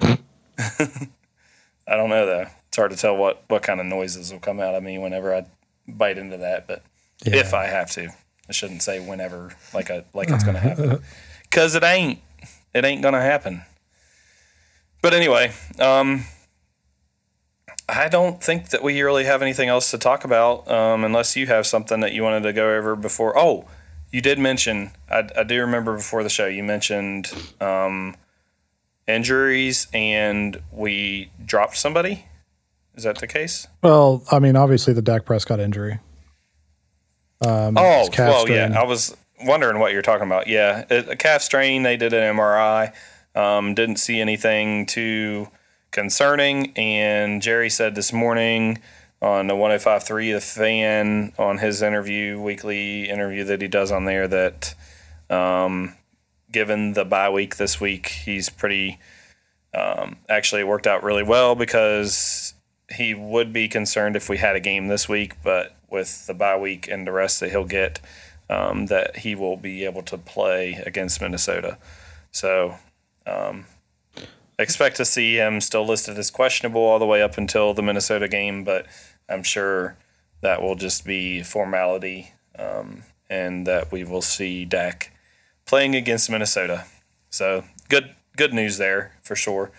I don't know though. It's hard to tell what what kind of noises will come out of me whenever I bite into that, but yeah. if I have to. I shouldn't say whenever like I like it's going to happen. Cuz it ain't. It ain't going to happen. But anyway, um I don't think that we really have anything else to talk about um, unless you have something that you wanted to go over before. Oh, you did mention, I, I do remember before the show, you mentioned um, injuries and we dropped somebody. Is that the case? Well, I mean, obviously the Dak Prescott injury. Um, oh, well, strain. yeah. I was wondering what you're talking about. Yeah, a calf strain. They did an MRI. Um, didn't see anything too concerning. And Jerry said this morning on the 105.3 The Fan on his interview, weekly interview that he does on there, that um, given the bye week this week, he's pretty. Um, actually, it worked out really well because he would be concerned if we had a game this week, but with the bye week and the rest that he'll get, um, that he will be able to play against Minnesota. So, um, expect to see him still listed as questionable all the way up until the Minnesota game, but I'm sure that will just be formality um, and that we will see Dak playing against Minnesota. So good good news there for sure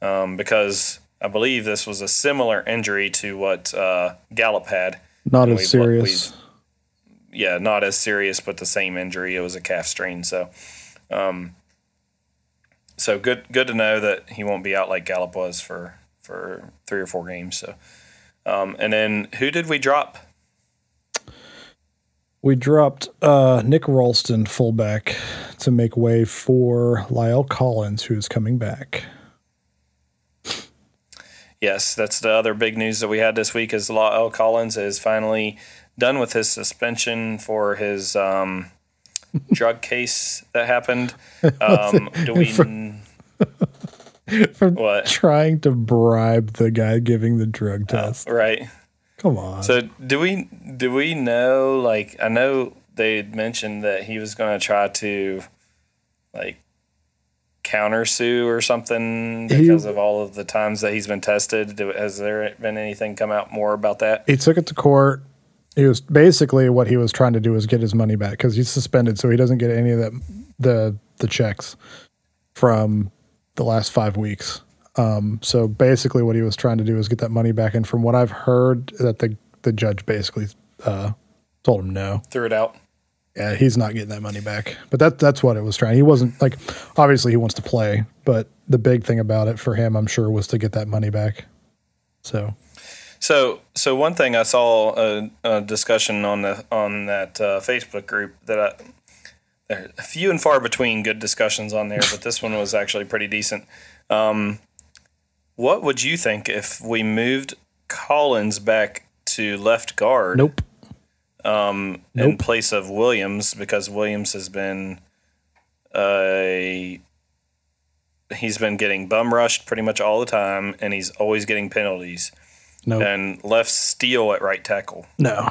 um, because I believe this was a similar injury to what uh, Gallup had. Not as serious. yeah, not as serious, but the same injury. It was a calf strain. So, um, so good good to know that he won't be out like Gallup was for for three or four games. So, um, and then who did we drop? We dropped uh, Nick Ralston, fullback, to make way for La'el Collins, who is coming back. Yes, that's the other big news that we had this week is La'el Collins is finally done with his suspension for his um, drug case that happened. Um, do we? For what? Trying to bribe the guy giving the drug uh, test. Uh, right. Come on. So do we do we know like I know they mentioned that he was going to try to like countersue or something because he, of all of the times that he's been tested. Has there been anything come out more about that? He took it to court. He was basically what he was trying to do was get his money back because he's suspended, so he doesn't get any of that the the checks from the last five weeks. Um, so basically, what he was trying to do is get that money back. And from what I've heard, that the the judge basically uh, told him no, threw it out yeah, he's not getting that money back. But that that's what it was trying. He wasn't like obviously he wants to play, but the big thing about it for him, I'm sure, was to get that money back. So so so one thing I saw a, a discussion on the on that uh, Facebook group that I there a few and far between good discussions on there, but this one was actually pretty decent. Um, what would you think if we moved Collins back to left guard? Nope um, nope. in place of Williams because Williams has been uh, he's been getting bum rushed pretty much all the time, and he's always getting penalties. No, and left Steele at right tackle. no.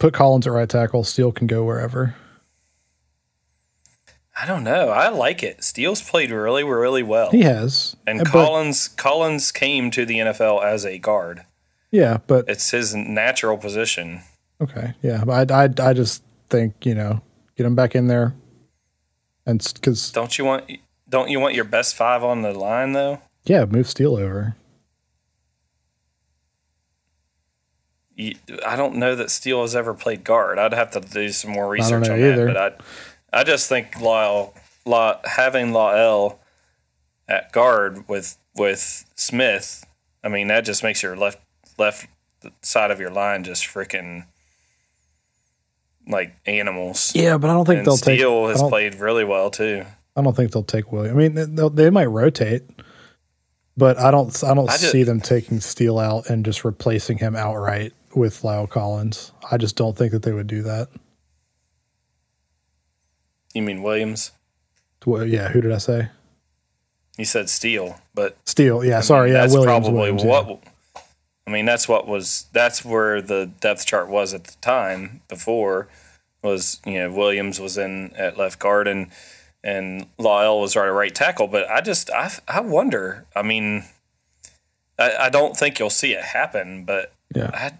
Put Collins at right tackle. Steele can go wherever. I don't know. I like it. Steele's played really, really well. He has, and but- Collins Collins came to the NFL as a guard. Yeah, but It's his natural position. Okay, yeah. But I, I, I just think you know, get him back in there, and because Don't you want don't you want your best five on the line though? yeah, move Steele over. I don't know that Steele has ever played guard. I'd have to do some more research on either. that. But I, I just think Lyle, La, having La'el at guard with with Smith, I mean that just makes your left left side of your line just freaking like animals. Yeah, but I don't think and they'll take. Steele has played really well too. I don't think they'll take William. I mean, they, they might rotate, but I don't. I don't I ju- see them taking Steele out and just replacing him outright with Lyle Collins. I just don't think that they would do that. You mean Williams? Well, yeah, who did I say? You said Steele, but Steele. Yeah, I sorry. mean, yeah, that's Williams. probably Williams, what. yeah. I mean, that's what was. That's where the depth chart was at the time. Before was you know Williams was in at left guard and and Lyle was right at right tackle. But I just I I wonder. I mean, I, I don't think you'll see it happen. But Yeah. I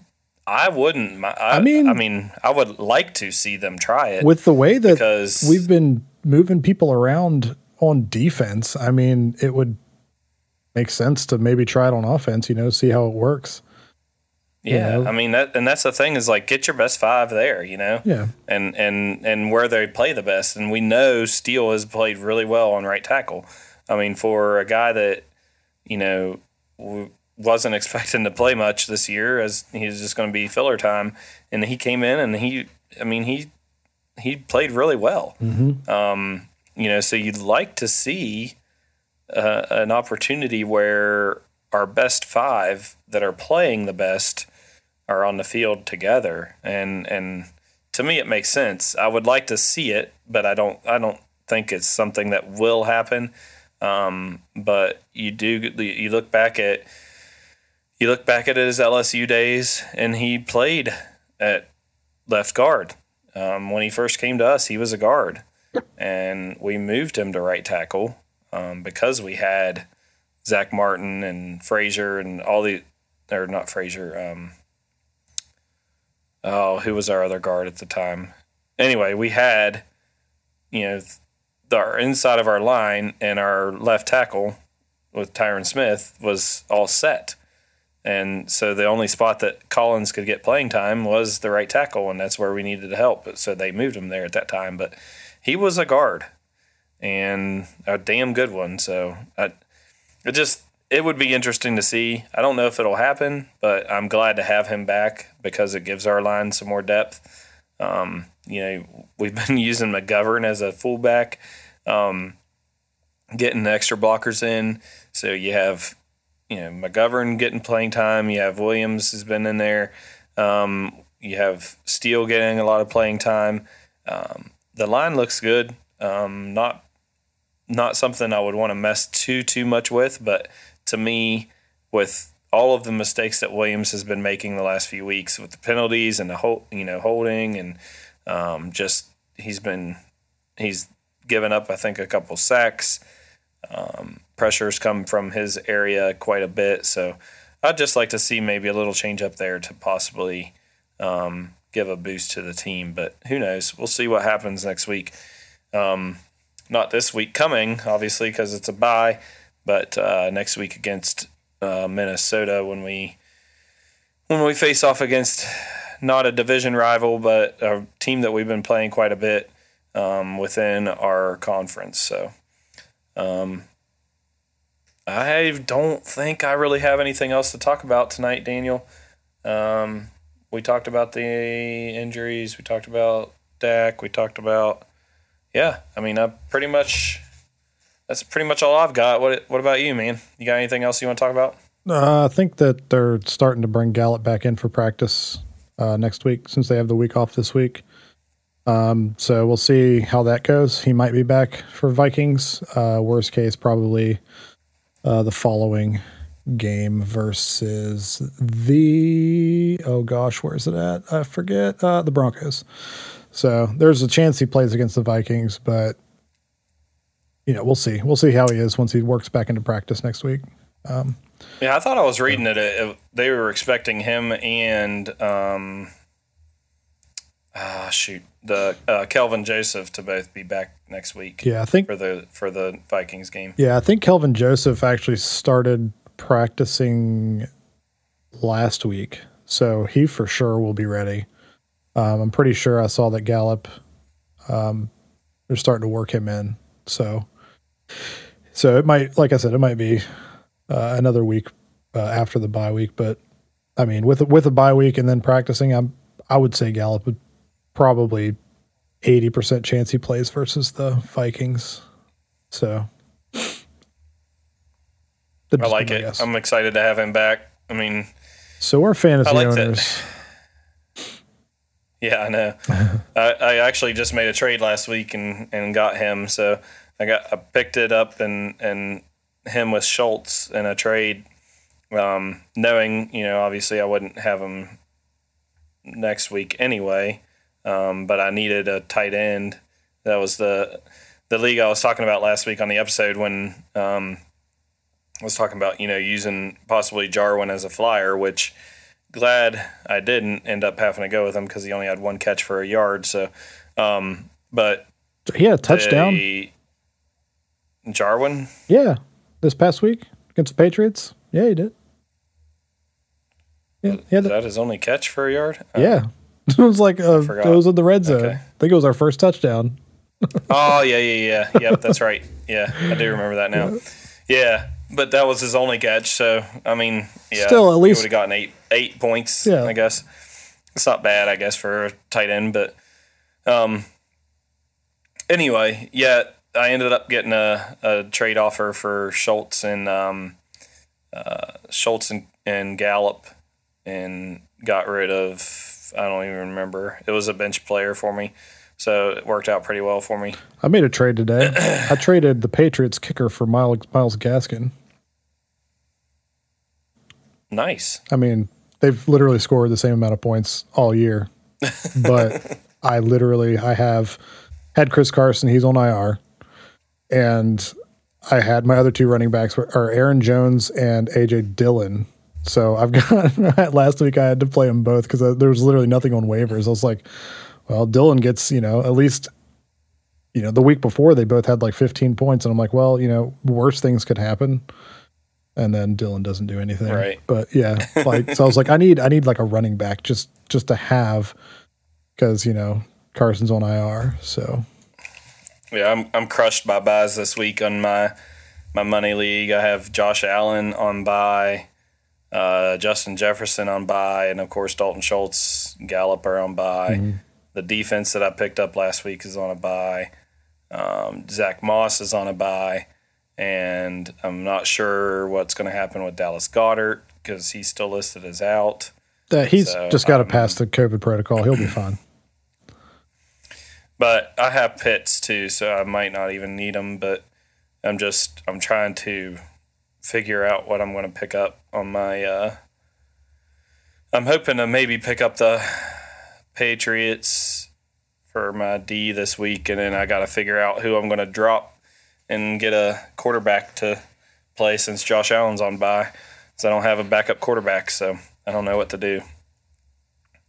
I wouldn't. I, I mean- I mean, I would like to see them try it With the way that because we've been moving people around on defense, I mean, it would make sense to maybe try it on offense. You know, see how it works. yeah. know? I mean that and that's the thing is like get your best five there. You know. Yeah, and and and where they play the best. And we know Steele has played really well on right tackle. I mean, for a guy that you know wasn't expecting to play much this year, as he was just going to be filler time, and he came in and he, I mean, he he played really well. Um, you know, so you'd like to see uh, an opportunity where our best five that are playing the best are on the field together, and and to me it makes sense. I would like to see it, but I don't. I don't think it's something that will happen. Um, but you do. You look back at you look back at his LSU days, and he played at left guard. Um, when he first came to us, he was a guard, and we moved him to right tackle um, because we had Zack Martin and Frazier and all the, or not Frazier. Um, oh, who was our other guard at the time? Anyway, we had, you know, the, our inside of our line and our left tackle with Tyron Smith was all set. And so the only spot that Collins could get playing time was the right tackle, and that's where we needed help. So they moved him there at that time. But he was a guard and a damn good one. So I, it just it would be interesting to see. I don't know if it'll happen, but I'm glad to have him back because it gives our line some more depth. Um, you know, we've been using McGovern as a fullback, um, getting the extra blockers in. So you have, you know, McGovern getting playing time. You have Williams has been in there. Um, you have Steele getting a lot of playing time. Um, the line looks good. Um, not not something I would want to mess too too much with, but to me, with all of the mistakes that Williams has been making the last few weeks with the penalties and the whole, you know, holding and um, just he's been he's given up I think a couple sacks. Um, pressures come from his area quite a bit, so I'd just like to see maybe a little change up there to possibly um, give a boost to the team. But who knows? We'll see what happens next week. Um, not this week coming, obviously, because it's a bye, but uh, next week against uh, Minnesota when we when we face off against not a division rival, but a team that we've been playing quite a bit um, within our conference. So. Um, I don't think I really have anything else to talk about tonight, Daniel. Um, we talked about the injuries. We talked about Dak. We talked about, yeah. I mean, I pretty much. That's pretty much all I've got. What What about you, man? You got anything else you want to talk about? uh, I think that they're starting to bring Gallup back in for practice uh, next week since they have the week off this week. Um, so we'll see how that goes. He might be back for Vikings. Uh, worst case, probably uh, the following game versus the oh gosh, where's it at? I forget. Uh, the Broncos. So there's a chance he plays against the Vikings, but you know we'll see. We'll see how he is once he works back into practice next week. Um, yeah, I thought I was reading that it, it, they were expecting him and um, ah shoot the uh, Kelvin Joseph to both be back next week. Yeah, I think for the for the Vikings game. Yeah, I think Kelvin Joseph actually started practicing last week, so he for sure will be ready. Um, I'm pretty sure I saw that Gallup. Um, they're starting to work him in, so so it might, like I said, it might be uh, another week uh, after the bye week. But I mean, with with a bye week and then practicing, I'm I would say Gallup would probably eighty percent chance he plays versus the Vikings. So I like it. Guess. I'm excited to have him back. I mean, so our fantasy like owners. That. Yeah, I know. I, I actually just made a trade last week and, and got him. So I got I picked it up and and him with Schultz in a trade, um, knowing you know obviously I wouldn't have him next week anyway, um, but I needed a tight end. That was the the league I was talking about last week on the episode when um, I was talking about you know using possibly Jarwin as a flyer, which glad I didn't end up having to go with him because he only had one catch for a yard. So, um, but he had a touchdown. Jarwin, yeah, this past week against the Patriots. Yeah, he did. Yeah, yeah. Is that his only catch for a yard? Yeah, it was like uh, it was in the red zone. Okay. I think it was our first touchdown. oh yeah, yeah, yeah. Yep, that's right. Yeah, I do remember that now. Yeah, but that was his only catch. So I mean, yeah, still at least would have gotten eight eight points. Yeah, I guess it's not bad. I guess for a tight end, but um, anyway, yeah, I ended up getting a, a trade offer for Schultz and um, uh, Schultz and, and Gallup, and got rid of I don't even remember. It was a bench player for me. So it worked out pretty well for me. I made a trade today. I traded the Patriots kicker for Miles, Myles Gaskin. Nice. I mean, they've literally scored the same amount of points all year. But I literally I have had Chris Carson, he's on IR. And I had my other two running backs are Aaron Jones and AJ Dillon. So I've got last week I had to play them both because uh, there was literally nothing on waivers. I was like, well, Dillon gets, you know, at least, you know, the week before they both had like 15 points. And I'm like, well, you know, worse things could happen and then Dillon doesn't do anything. Right. But yeah, like so I was like, I need I need like a running back just just to have because you know Carson's on IR. So yeah, I'm I'm crushed by byes this week on my my money league. I have Josh Allen on bye, uh, Justin Jefferson on bye, and of course Dalton Schultz, Gallup are on bye. Mm-hmm. The defense that I picked up last week is on a bye. Um, Zack Moss is on a bye and I'm not sure what's going to happen with Dallas Goedert because he's still listed as out. Uh, he's so, just got to um, pass the COVID protocol. He'll be fine. But I have Pitts too, so I might not even need them. But I'm just I'm trying to figure out what I'm going to pick up on my. Uh, I'm hoping to maybe pick up the Patriots for my D this week, and then I got to figure out who I'm going to drop and get a quarterback to play since Josh Allen's on bye. So I don't have a backup quarterback, so I don't know what to do.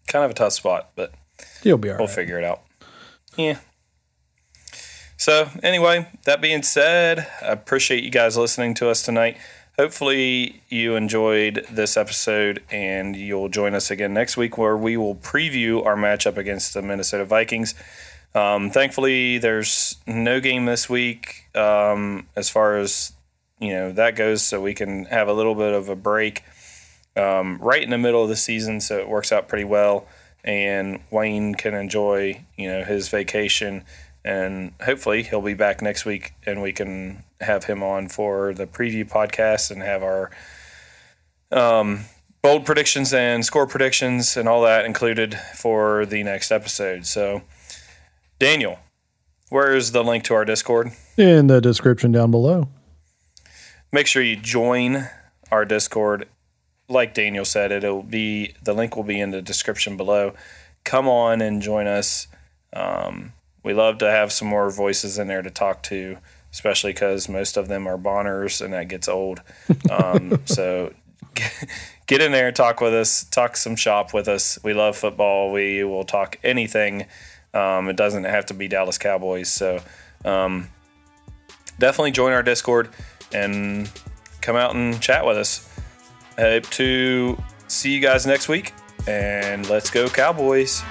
Kind of a tough spot, but you'll be all we'll right. figure it out. Yeah. So anyway, that being said, I appreciate you guys listening to us tonight. Hopefully you enjoyed this episode and you'll join us again next week where we will preview our matchup against the Minnesota Vikings. Um, thankfully, there's no game this week um, as far as you know that goes, so we can have a little bit of a break um, right in the middle of the season, so it works out pretty well. And Wayne can enjoy you know his vacation, and hopefully he'll be back next week, and we can have him on for the preview podcast and have our um, bold predictions and score predictions and all that included for the next episode. So. Daniel, where is the link to our Discord? In the description down below. Make sure you join our Discord. Like Daniel said, it'll be the link will be in the description below. Come on and join us. Um, we love to have some more voices in there to talk to, especially because most of them are Bonners and that gets old. Um, so get in there and talk with us, talk some shop with us. We love football. We will talk anything. Um, it doesn't have to be Dallas Cowboys. So um, definitely join our Discord and come out and chat with us. Hope to see you guys next week. And let's go, Cowboys.